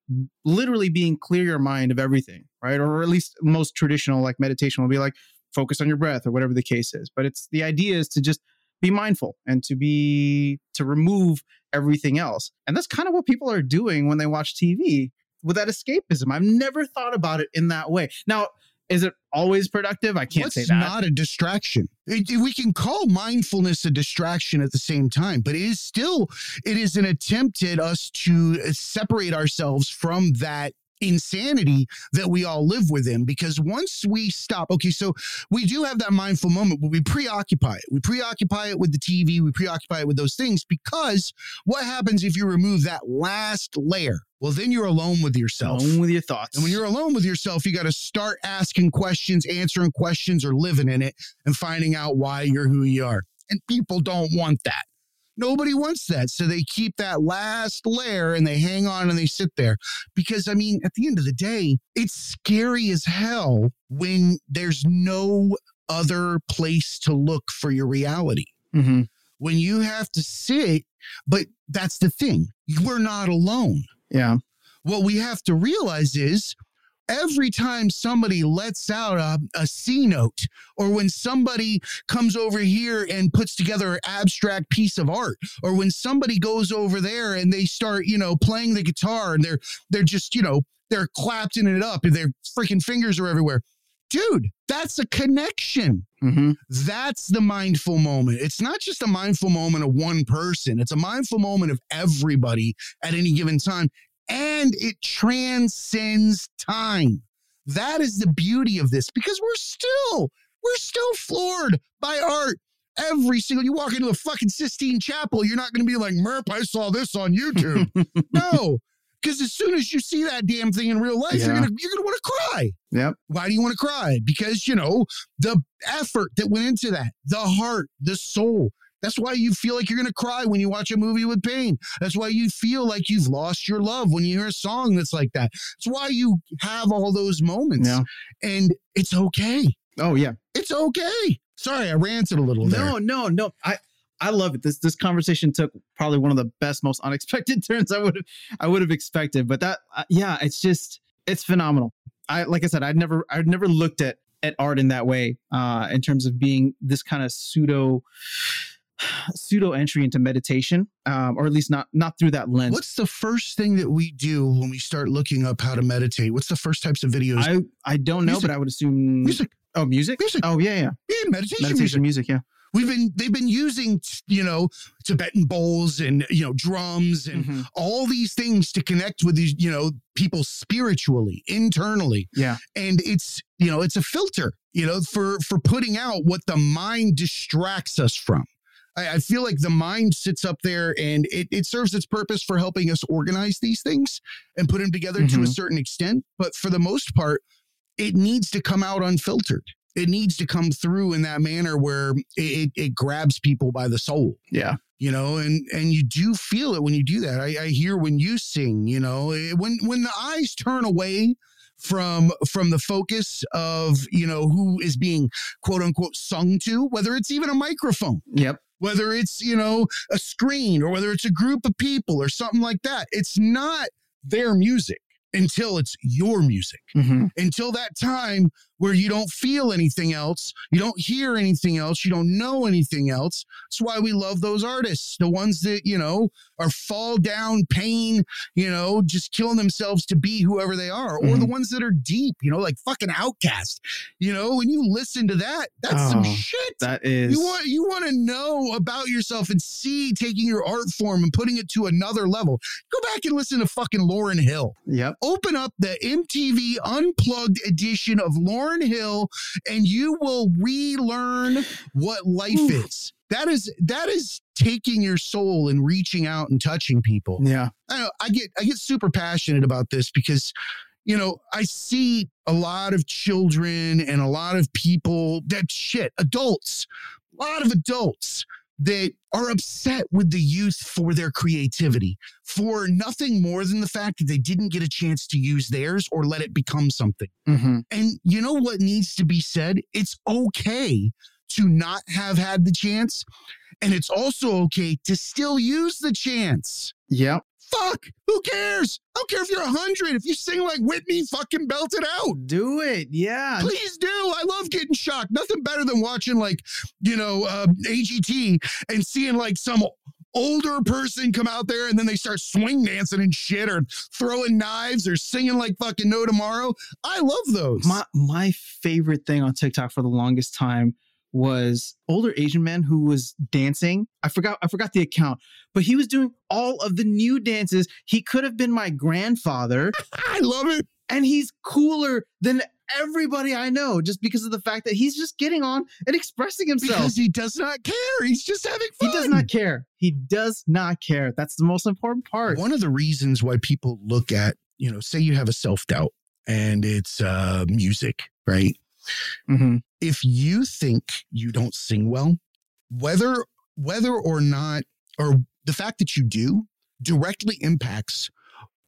Speaker 2: literally being clear your mind of everything, right? Or at least most traditional like meditation will be like focus on your breath or whatever the case is. But it's the idea is to just be mindful and to be to remove everything else. And that's kind of what people are doing when they watch TV with that escapism. I've never thought about it in that way. Now, is it always productive? I can't
Speaker 1: What's
Speaker 2: say that.
Speaker 1: It's not a distraction? It- it- we can call mindfulness a distraction at the same time, but it is still it is an attempt at us to uh, separate ourselves from that insanity that we all live within because once we stop okay so we do have that mindful moment but we preoccupy it we preoccupy it with the tv we preoccupy it with those things because what happens if you remove that last layer well then you're alone with yourself
Speaker 2: Alone with your thoughts.
Speaker 1: and when you're alone with yourself, you got to start asking questions, answering questions, or living in it and finding out why you're who you are. And people don't want that. Nobody wants that. So they keep that last layer and they hang on and they sit there. Because, I mean, at the end of the day, it's scary as hell when there's no other place to look for your reality
Speaker 2: Mhm.
Speaker 1: when you have to sit, but that's the thing. We're not alone
Speaker 2: yeah.
Speaker 1: what we have to realize is every time somebody lets out a, a C note, or when somebody comes over here and puts together an abstract piece of art, or when somebody goes over there and they start, you know, playing the guitar and they're they're just, you know, they're clapping it up and their freaking fingers are everywhere. Dude, that's a connection.
Speaker 2: Mm-hmm.
Speaker 1: That's the mindful moment. It's not just a mindful moment of one person, it's a mindful moment of everybody at any given time. And it transcends time. That is the beauty of this because we're still, we're still floored by art. Every single you walk into a fucking Sistine Chapel, you're not going to be like, Merp, I saw this on YouTube. no, because as soon as you see that damn thing in real life, you're gonna you're gonna want to cry.
Speaker 2: Yep.
Speaker 1: Why do you want to cry? Because, you know, the effort that went into that, the heart, the soul. That's why you feel like you're to cry when you watch a movie with pain. That's why you feel like you've lost your love when you hear a song that's like that. It's why you have all those moments.
Speaker 2: Yeah.
Speaker 1: And it's okay.
Speaker 2: Oh yeah.
Speaker 1: It's okay. Sorry, I ranted a little there.
Speaker 2: No, no, no. I I love it. This this conversation took probably one of the best, most unexpected turns I would have I would have expected. But that, uh, yeah, it's just it's phenomenal. I like I said, I'd never I'd never looked at at art in that way, uh, in terms of being this kind of pseudo pseudo entry into meditation, um, or at least not not through that lens.
Speaker 1: What's the first thing that we do when we start looking up how to meditate? What's the first types of videos?
Speaker 2: I I don't know,
Speaker 1: Music.
Speaker 2: but I would assume
Speaker 1: music.
Speaker 2: Oh, music.
Speaker 1: Music.
Speaker 2: Oh yeah, yeah.
Speaker 1: Yeah, meditation, music.
Speaker 2: Meditation music. Yeah.
Speaker 1: We've been they've been using you know Tibetan bowls and you know drums and
Speaker 2: Mhm.
Speaker 1: all these things to connect with these you know people spiritually internally
Speaker 2: Yeah.
Speaker 1: and it's you know it's a filter you know for for putting out what the mind distracts us from I, I feel like the mind sits up there and it, it serves its purpose for helping us organize these things and put them together to a
Speaker 2: Mhm.
Speaker 1: certain extent but for the most part it needs to come out unfiltered it needs to come through in that manner where it, it, it grabs people by the soul
Speaker 2: Yeah.
Speaker 1: you know and and you do feel it when you do that i, I hear when you sing you know eh, when when the eyes turn away from from the focus of you know who is being quote unquote sung to whether it's even a microphone
Speaker 2: Yep.
Speaker 1: whether it's you know a screen or whether it's a group of people or something like that it's not their music until it's your music
Speaker 2: hmm
Speaker 1: until that time where you don't feel anything else, you don't hear anything else, you don't know anything else. That's why we love those artists, the ones that, you know, are fall down pain, you know, just killing themselves to be whoever they are, or the
Speaker 2: Mhm.
Speaker 1: ones that are deep, you know, like fucking OutKast. You know, when you listen to that, that's some
Speaker 2: Oh,
Speaker 1: shit.
Speaker 2: That is.
Speaker 1: You want you want to know about yourself and see taking your art form and putting it to another level. Go back and listen to fucking Lauryn Hill
Speaker 2: Yep.
Speaker 1: open up the MTV Unplugged edition of Lauryn Hill and you will relearn what life
Speaker 2: Oof.
Speaker 1: is. That is that is taking your soul and reaching out and touching people.
Speaker 2: Yeah.
Speaker 1: I, know, I get I get super passionate about this because you know I see a lot of children and a lot of people that shit adults, a lot of adults that are upset with the youth for their creativity for nothing more than the fact that they didn't get a chance to use theirs or let it become something.
Speaker 2: hmm
Speaker 1: And you know what needs to be said? It's okay to not have had the chance. And it's also okay to still use the chance.
Speaker 2: Yep.
Speaker 1: Fuck, who cares? I don't care if you're 100. If you sing like Whitney, fucking belt it out.
Speaker 2: Do it. Yeah.
Speaker 1: Please do. I love getting shocked. Nothing better than watching like, you know, uh, AGT and seeing like some older person come out there and then they start swing dancing and shit or throwing knives or singing like fucking no tomorrow. I love those.
Speaker 2: My my favorite thing on TikTok for the longest time was older Asian man who was dancing. I forgot I forgot the account, but he was doing all of the new dances. He could have been my grandfather,
Speaker 1: I love it.
Speaker 2: and he's cooler than everybody I know just because of the fact that he's just getting on and expressing himself.
Speaker 1: Because he does not care. He's just having fun.
Speaker 2: he does not care. He does not care. That's the most important part.
Speaker 1: One of the reasons why people look at, you know, say you have a self doubt and it's uh, music, right?
Speaker 2: Mhm.
Speaker 1: If you think you don't sing well, whether whether or not or the fact that you do directly impacts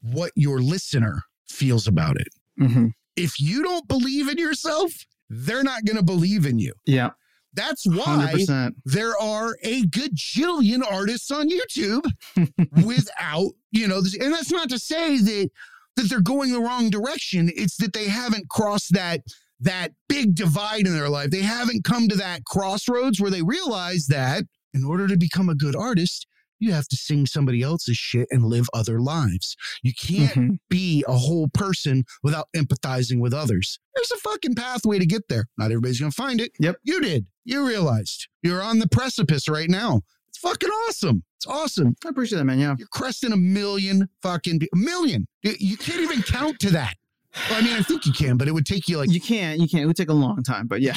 Speaker 1: what your listener feels about it.
Speaker 2: Mhm.
Speaker 1: If you don't believe in yourself, they're not going to believe in you.
Speaker 2: Yeah.
Speaker 1: That's why
Speaker 2: 100%.
Speaker 1: there are a gajillion artists on YouTube without, you know, and that's not to say that that they're going the wrong direction. It's that they haven't crossed that that big divide in their life. They haven't come to that crossroads where they realize that in order to become a good artist, you have to sing somebody else's shit and live other lives. You can't
Speaker 2: Mhm.
Speaker 1: be a whole person without empathizing with others. There's a fucking pathway to get there. Not everybody's going to find it.
Speaker 2: Yep.
Speaker 1: You did. You realized you're on the precipice right now. It's fucking awesome. It's awesome.
Speaker 2: I appreciate that, man. Yeah.
Speaker 1: You're cresting a million fucking a million. You can't even count to that. Well, I mean, I think you can, but it would take you like
Speaker 2: You can't, you can't. It would take a long time, but yeah.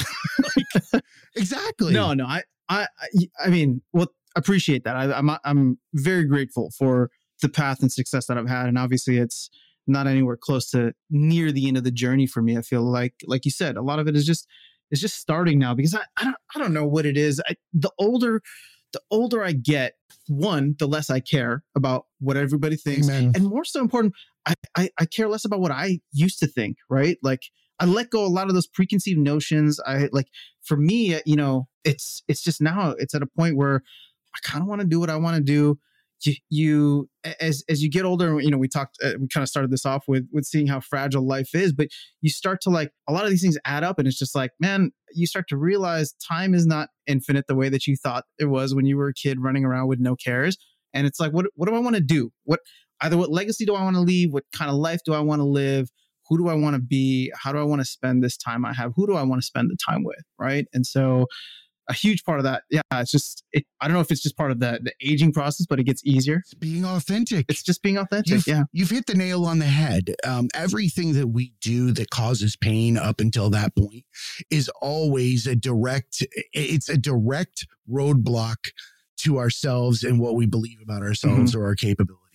Speaker 1: exactly.
Speaker 2: No, no. I, I, I- I mean, well, appreciate that. I, I'm, I'm very grateful for the path and success that I've had, and obviously, it's not anywhere close to near the end of the journey for me. I feel like, like you said, a lot of it is just, it's just starting now because I, I don't, I don't know what it is. I, the older, the older I get, one, the less I care about what everybody thinks,
Speaker 1: Amen.
Speaker 2: and more so important, I, I, I care less about what I used to think. Right, like. I let go a lot of those preconceived notions. I like for me, you know, it's it's just now it's at a point where I kind of want to do what I want to do. You, you as as you get older, you know, we talked, uh, we kind of started this off with with seeing how fragile life is, but you start to like a lot of these things add up, and it's just like, man, you start to realize time is not infinite the way that you thought it was when you were a kid running around with no cares. And it's like, what what do I want to do? What either what legacy do I want to leave? What kind of life do I want to live? who do I want to be? How do I want to spend this time I have? Who do I want to spend the time with? Right. And so a huge part of that, yeah, it's just, it, I don't know if it's just part of the, the aging process, but it gets easier.
Speaker 1: It's being authentic.
Speaker 2: It's just being authentic.
Speaker 1: You've,
Speaker 2: yeah.
Speaker 1: you've hit the nail on the head. Um, everything that we do that causes pain up until that point is always a direct, it's a direct roadblock to ourselves and what we believe about ourselves or our capabilities.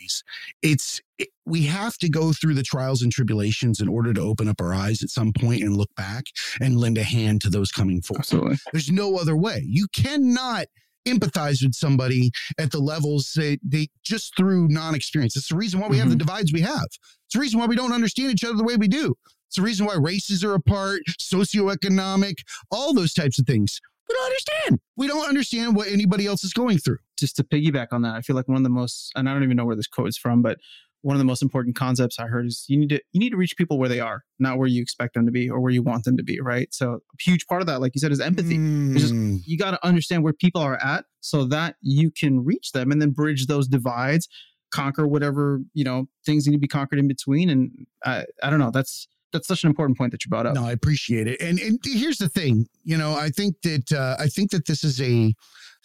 Speaker 1: It's, it, we have to go through the trials and tribulations in order to open up our eyes at some point and look back and lend a hand to those coming forward.
Speaker 2: Absolutely.
Speaker 1: There's no other way. You cannot empathize with somebody at the levels that they just through non-experience. It's the reason why we have the mm-hmm. divides we have. It's the reason why we don't understand each other the way we do. It's the reason why races are apart, socioeconomic, all those types of things. We don't understand. We don't understand what anybody else is going through.
Speaker 2: Just to piggyback on that, I feel like one of the most, and I don't even know where this quote is from, but one of the most important concepts I heard is you need to you need to reach people where they are, not where you expect them to be or where you want them to be, right? So a huge part of that, like you said, is empathy. It's just-
Speaker 1: Mm.
Speaker 2: you got to understand where people are at so that you can reach them and then bridge those divides conquer whatever you know things need to be conquered in between and i, I don't know that's that's such an important point that you brought up
Speaker 1: No, I appreciate it. And and here's the thing, you know, I think that uh, I think that this is a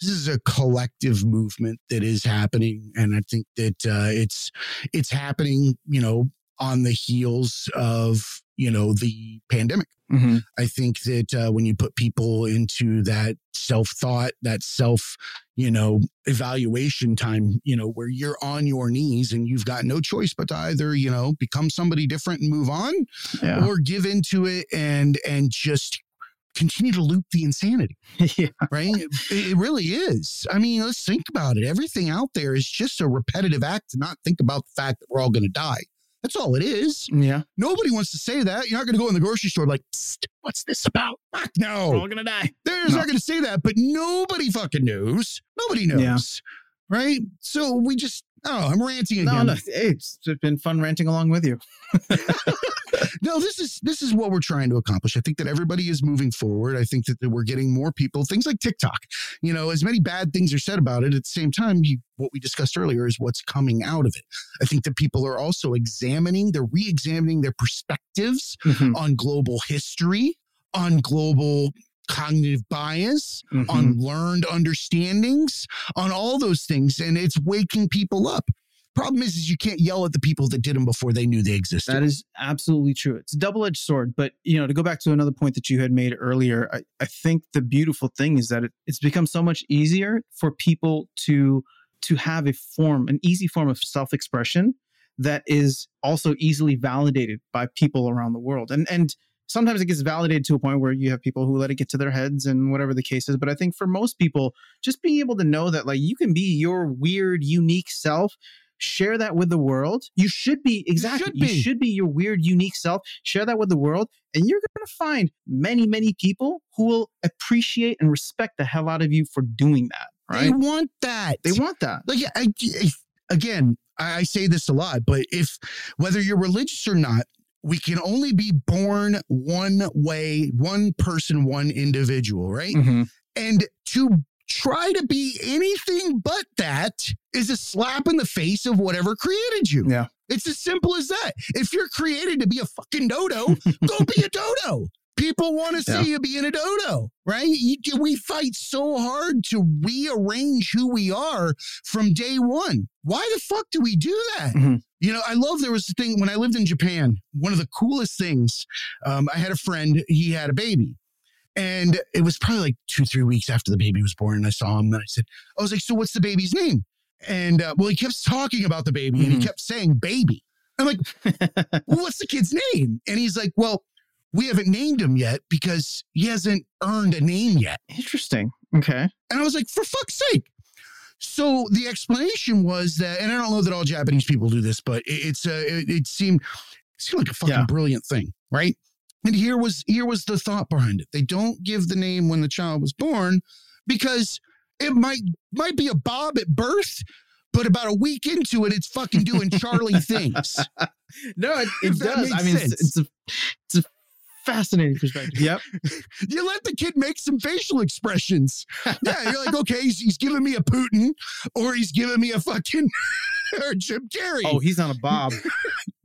Speaker 1: this is a collective movement that is happening, and I think that uh, it's it's happening, you know, on the heels of you know the pandemic.
Speaker 2: Mhm.
Speaker 1: I think that uh, when you put people into that self thought, that self, you know, evaluation time, you know, where you're on your knees and you've got no choice but to either, you know, become somebody different and move on,
Speaker 2: yeah.
Speaker 1: or give into it and and just continue to loop the insanity.
Speaker 2: Yeah.
Speaker 1: Right? It, it really is. I mean let's think about it. Everything out there is just a repetitive act to not think about the fact that we're all going to die that's all it is.
Speaker 2: Yeah.
Speaker 1: Nobody wants to say that. You're not going to go in the grocery store like Psst, what's this about? Fuck no.
Speaker 2: Gonna die.
Speaker 1: They're
Speaker 2: No.
Speaker 1: not going to say that but nobody fucking knows. Nobody knows.
Speaker 2: Yeah.
Speaker 1: knows right? So we just oh i'm ranting again.
Speaker 2: no no it's been fun ranting along with you.
Speaker 1: No this is this is what we're trying to accomplish. I think that everybody is moving forward. I think that we're getting more people things like tiktok you know as many bad things are said about it at the same time you, what we discussed earlier is what's coming out of it. I think that people are also examining they're re-examining their perspectives
Speaker 2: Mhm.
Speaker 1: on global history on global cognitive bias
Speaker 2: Mhm.
Speaker 1: on learned understandings on all those things and it's waking people up problem is, is you can't yell at the people that did them before they knew they existed
Speaker 2: That is absolutely true. It's a double edged sword. But, you know, to go back to another point that you had made earlier, I, I think the beautiful thing is that it, it's become so much easier for people to to have a form, an easy form of self expression that is also easily validated by people around the world. And and sometimes it gets validated to a point where you have people who let it get to their heads and whatever the case is. But I think for most people, just being able to know that like you can be your weird, unique self share that with the world. You should be exactly.
Speaker 1: should
Speaker 2: You
Speaker 1: be.
Speaker 2: should be your weird, unique self. Share that with the world, and you're going to find many, many people who will appreciate and respect the hell out of you for doing that. Right?
Speaker 1: They want that
Speaker 2: They want that.
Speaker 1: like I, I- again, I say this a lot, but if whether you're religious or not, we can only be born one way, one person, one individual, right?
Speaker 2: Mm-hmm.
Speaker 1: And to try to be anything but that is a slap in the face of whatever created you.
Speaker 2: Yeah.
Speaker 1: It's as simple as that. If you're created to be a fucking dodo, go be a dodo. People want to see
Speaker 2: Yeah.
Speaker 1: you being a dodo, right? You, we fight so hard to rearrange who we are from day one. Why the fuck do we do that?
Speaker 2: Mhm.
Speaker 1: You know, I love there was a thing when I lived in Japan. One of the coolest things, um, I had a friend, he had a baby. And it was probably like two, three weeks after the baby was born. And I saw him and I said, I was like, so what's the baby's name? And uh, well, he kept talking about the baby and he
Speaker 2: Mhm.
Speaker 1: kept saying baby. I'm like, well, what's the kid's name? And he's like, well, we haven't named him yet because he hasn't earned a name yet.
Speaker 2: Interesting. Okay.
Speaker 1: And I was like, for fuck's sake. So the explanation was that, and I don't know that all Japanese people do this, but it's uh, it, it seemed it seemed like a fucking
Speaker 2: Yeah.
Speaker 1: brilliant thing, right? And here was here was the thought behind it. They don't give the name when the child was born because it might might be a Bob at birth, but about a week into it, it's fucking doing Charlie things.
Speaker 2: No, it, it does. I mean, it's,
Speaker 1: sense.
Speaker 2: it's a it's a fascinating perspective. Yep.
Speaker 1: You let the kid make some facial expressions. Yeah, you're like, okay, he's, he's giving me a Putin, or he's giving me a fucking or Jim Carrey.
Speaker 2: Oh, he's not a Bob.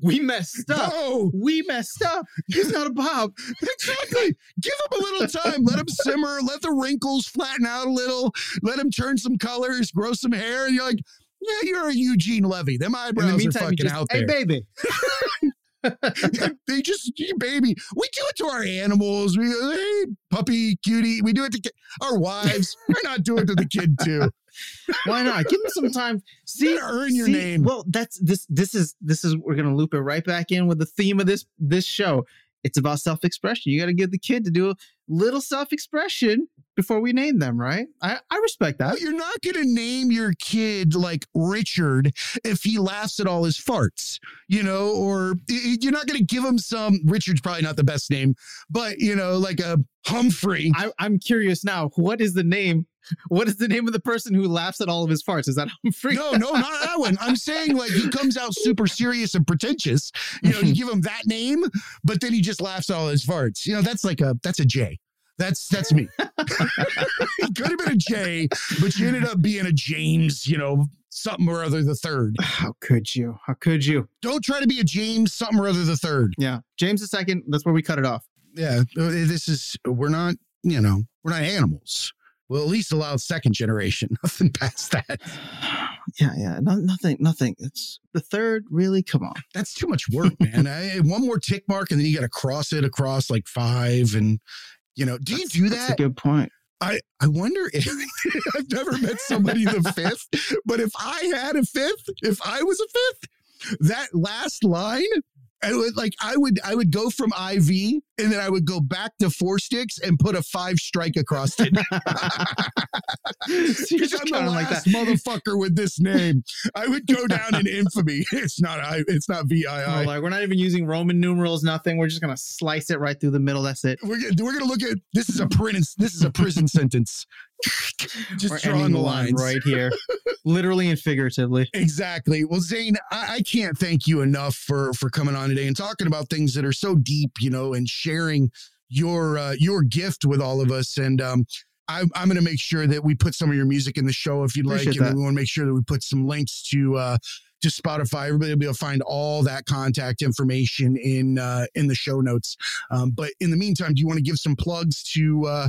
Speaker 2: we messed up.
Speaker 1: no,
Speaker 2: We messed up. He's not a Bob.
Speaker 1: exactly. Give him a little time. Let him simmer. Let the wrinkles flatten out a little. Let him turn some colors, grow some hair, and you're like, yeah, you're a Eugene Levy. Them
Speaker 2: In
Speaker 1: eyebrows
Speaker 2: the
Speaker 1: are
Speaker 2: meantime,
Speaker 1: fucking
Speaker 2: just,
Speaker 1: out
Speaker 2: hey,
Speaker 1: there.
Speaker 2: baby.
Speaker 1: they just, baby, we do it to our animals. We, hey, puppy, cutie. We do it to ki- our wives. We're not doing it to the kid too.
Speaker 2: Why not? Give him some time.
Speaker 1: See,
Speaker 2: See,
Speaker 1: earn your
Speaker 2: see,
Speaker 1: name.
Speaker 2: Well, that's this. This is this is. We're gonna loop it right back in with the theme of this this show. It's about self expression. You got to give the kid to do a little self expression before we name them, right? I I respect that.
Speaker 1: You're not going to name your kid like Richard if he laughs at all his farts, you know, or you're not going to give him some. Richard's probably not the best name, but you know, like a Humphrey.
Speaker 2: I, I'm curious now. What is the name? What is the name of the person who laughs at all of his farts? Is that Humphrey?
Speaker 1: No, no, not that one. I'm saying like he comes out super serious and pretentious. You know, you give him that name, but then he just laughs at all his farts. You know, that's like a that's a J. That's that's me. he could have been a J, but you ended up being a James. You know, something or other the third.
Speaker 2: How could you? How could you?
Speaker 1: Don't try to be a James something or other the third.
Speaker 2: Yeah, James the second. That's where we cut it off.
Speaker 1: Yeah, uh, this is we're not. You know, we're not animals. Well, at least allow second generation. Nothing past that.
Speaker 2: Yeah, yeah. No, nothing. Nothing. It's the third. Really? Come on.
Speaker 1: That's too much work, man. I, one more tick mark, and then you got to cross it across like five, and you know, do you
Speaker 2: That's-
Speaker 1: do
Speaker 2: That's a
Speaker 1: that?
Speaker 2: good point.
Speaker 1: I I wonder if I've never met somebody the fifth, but if I had a fifth, if I was a fifth, that last line. I would like I would I would go from IV and then I would go back to four sticks and put a five strike across it. Because I'm the
Speaker 2: like
Speaker 1: last
Speaker 2: that.
Speaker 1: motherfucker with this name. I would go down in infamy. It's not I. It's not VII.
Speaker 2: We're like we're not even using Roman numerals. Nothing. We're just gonna slice it right through the middle. That's it.
Speaker 1: We're gonna, we're gonna look at this is a prison. This is a prison sentence. Just
Speaker 2: We're
Speaker 1: drawing the
Speaker 2: line
Speaker 1: lines
Speaker 2: right here, literally and figuratively.
Speaker 1: Exactly. Well, Zain, I, I can't thank you enough for for coming on today and talking about things that are so deep, you know, and sharing your uh, your gift with all of us. And um, I'm I'm going to make sure that we put some of your music in the show if you'd like, and we want to make sure that we put some links to uh, to Spotify. Everybody will be able to find all that contact information in uh, in the show notes. Um, but in the meantime, do you want to give some plugs to uh,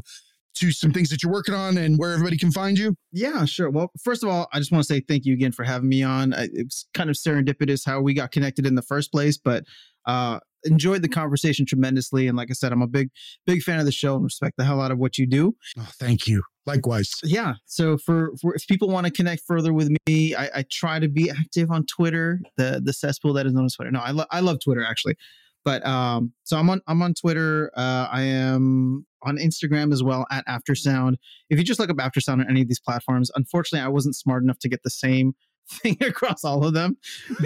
Speaker 1: to some things that you're working on and where everybody can find you?
Speaker 2: Yeah, sure. Well, first of all, I just want to say thank you again for having me on. It's kind of serendipitous how we got connected in the first place, but uh, enjoyed the conversation tremendously. And like I said, I'm a big, big fan of the show and respect the hell out of what you do.
Speaker 1: Oh, thank you. Likewise.
Speaker 2: Yeah. So for, for if people want to connect further with me, I, I try to be active on Twitter, the the cesspool that is known as Twitter. No, I, lo- I love Twitter actually. But um, so I'm on I'm on Twitter. Uh, I am on Instagram as well at Aftersound. If you just look up Aftersound on any of these platforms, unfortunately, I wasn't smart enough to get the same thing across all of them.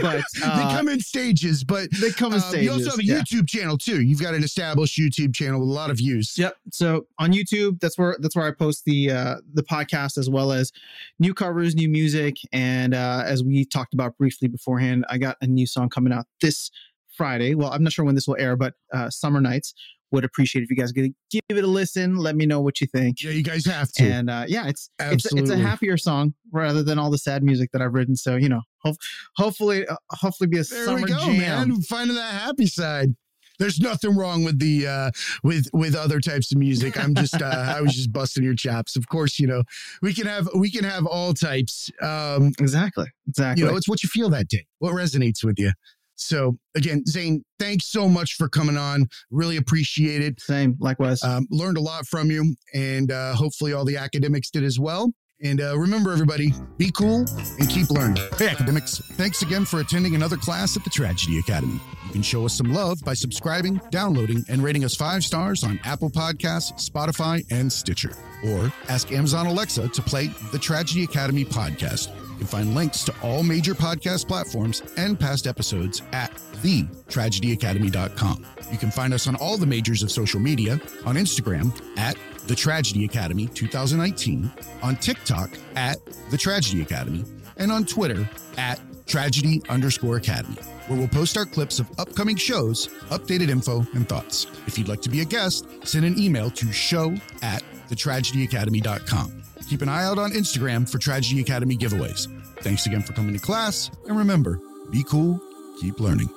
Speaker 2: But
Speaker 1: uh, they come in stages, but
Speaker 2: they come in stages.
Speaker 1: Um, you also have a
Speaker 2: yeah.
Speaker 1: YouTube channel too. You've got an established YouTube channel with a lot of views.
Speaker 2: Yep. So on YouTube, that's where that's where I post the uh, the podcast as well as new covers, new music, and uh, as we talked about briefly beforehand, I got a new song coming out this Friday. Well, I'm not sure when this will air, but uh, Summer Nights would appreciate if you guys could give it a listen. Let me know what you think.
Speaker 1: Yeah, you guys have to.
Speaker 2: And uh, yeah, it's it's a, it's a happier song rather than all the sad music that I've written. So you know, ho- hopefully, uh, hopefully, be a
Speaker 1: there
Speaker 2: summer
Speaker 1: we go,
Speaker 2: jam.
Speaker 1: Man. Finding that happy side. There's nothing wrong with the uh with with other types of music. I'm just uh I was just busting your chops. Of course, you know, we can have we can have all types. Um
Speaker 2: exactly. Exactly.
Speaker 1: You know, it's what you feel that day. What resonates with you. So again, Zain, thanks so much for coming on. Really appreciate it.
Speaker 2: Same, likewise.
Speaker 1: Um, learned a lot from you, and uh, hopefully all the academics did as well. And uh, remember, everybody, be cool and keep learning.
Speaker 3: Hey, academics, thanks again for attending another class at the Tragedy Academy. You can show us some love by subscribing, downloading, and rating us five stars on Apple Podcasts, Spotify, and Stitcher. Or ask Amazon Alexa to play the Tragedy Academy podcast. You can find links to all major podcast platforms and past episodes at thetragedyacademy.com. You can find us on all the majors of social media on Instagram at The Tragedy Academy 2019, on TikTok at The Tragedy Academy, and on Twitter at Tragedy underscore Academy, where we'll post our clips of upcoming shows, updated info, and thoughts. If you'd like to be a guest, send an email to show at thetragedyacademy.com. Keep an eye out on Instagram for Tragedy Academy giveaways. Thanks again for coming to class, and remember, be cool, keep learning.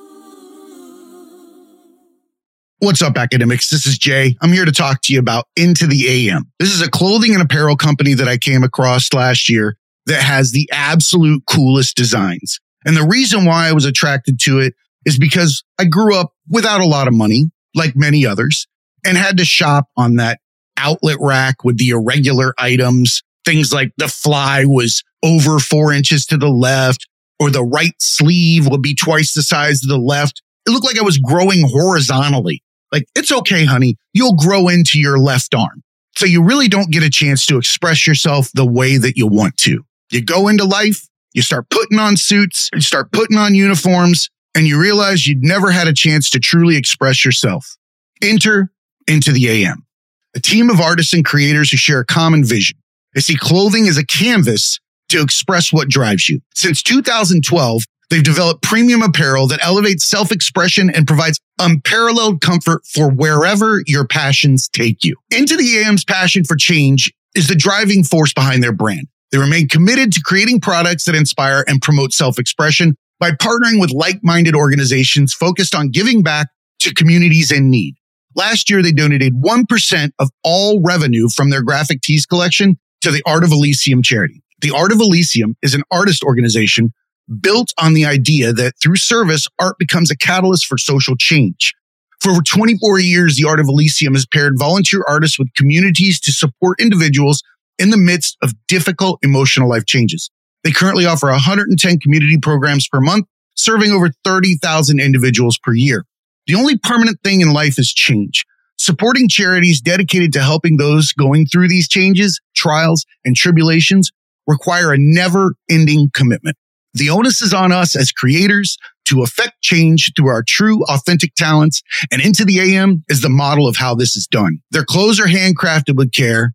Speaker 1: What's up, academics? This is Jay. I'm here to talk to you about Into the AM. This is a clothing and apparel company that I came across last year that has the absolute coolest designs. And the reason why I was attracted to it is because I grew up without a lot of money, like many others, and had to shop on that outlet rack with the irregular items. Things like the fly was over four inches to the left, or the right sleeve would be twice the size of the left. It looked like I was growing horizontally. Like, it's okay, honey. You'll grow into your left arm. So you really don't get a chance to express yourself the way that you want to. You go into life, you start putting on suits, you start putting on uniforms, and you realize you'd never had a chance to truly express yourself. Enter into the AM, a team of artists and creators who share a common vision. They see clothing as a canvas to express what drives you. Since 2012, They've developed premium apparel that elevates self expression and provides unparalleled comfort for wherever your passions take you. Into the AM's passion for change is the driving force behind their brand. They remain committed to creating products that inspire and promote self expression by partnering with like minded organizations focused on giving back to communities in need. Last year, they donated 1% of all revenue from their graphic tees collection to the Art of Elysium charity. The Art of Elysium is an artist organization built on the idea that through service, art becomes a catalyst for social change. For over 24 years, the Art of Elysium has paired volunteer artists with communities to support individuals in the midst of difficult emotional life changes. They currently offer 110 community programs per month, serving over 30,000 individuals per year. The only permanent thing in life is change. Supporting charities dedicated to helping those going through these changes, trials, and tribulations require a never ending commitment. The onus is on us as creators to affect change through our true, authentic talents. And Into the AM is the model of how this is done. Their clothes are handcrafted with care.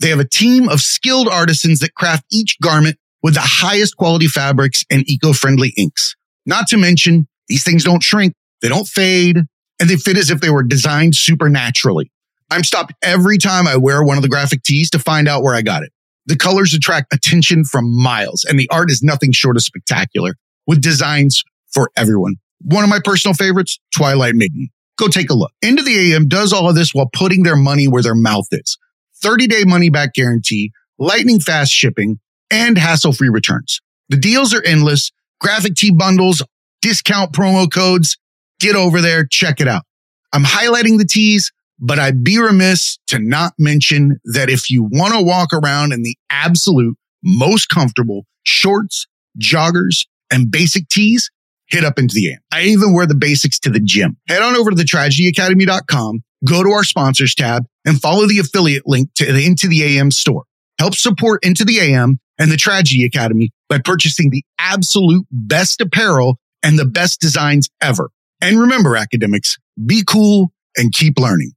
Speaker 1: They have a team of skilled artisans that craft each garment with the highest quality fabrics and eco-friendly inks. Not to mention, these things don't shrink, they don't fade, and they fit as if they were designed supernaturally. I'm stopped every time I wear one of the graphic tees to find out where I got it. The colors attract attention from miles, and the art is nothing short of spectacular with designs for everyone. One of my personal favorites, Twilight Maiden. Go take a look. Into the AM does all of this while putting their money where their mouth is. 30 day money back guarantee, lightning fast shipping, and hassle free returns. The deals are endless. Graphic tee bundles, discount promo codes. Get over there, check it out. I'm highlighting the tees but I'd be remiss to not mention that if you want to walk around in the absolute most comfortable shorts, joggers, and basic tees, hit up into the AM. I even wear the basics to the gym. Head on over to thetragedyacademy.com, go to our sponsors tab, and follow the affiliate link to the Into the AM store. Help support Into the AM and the Tragedy Academy by purchasing the absolute best apparel and the best designs ever. And remember, academics, be cool and keep learning.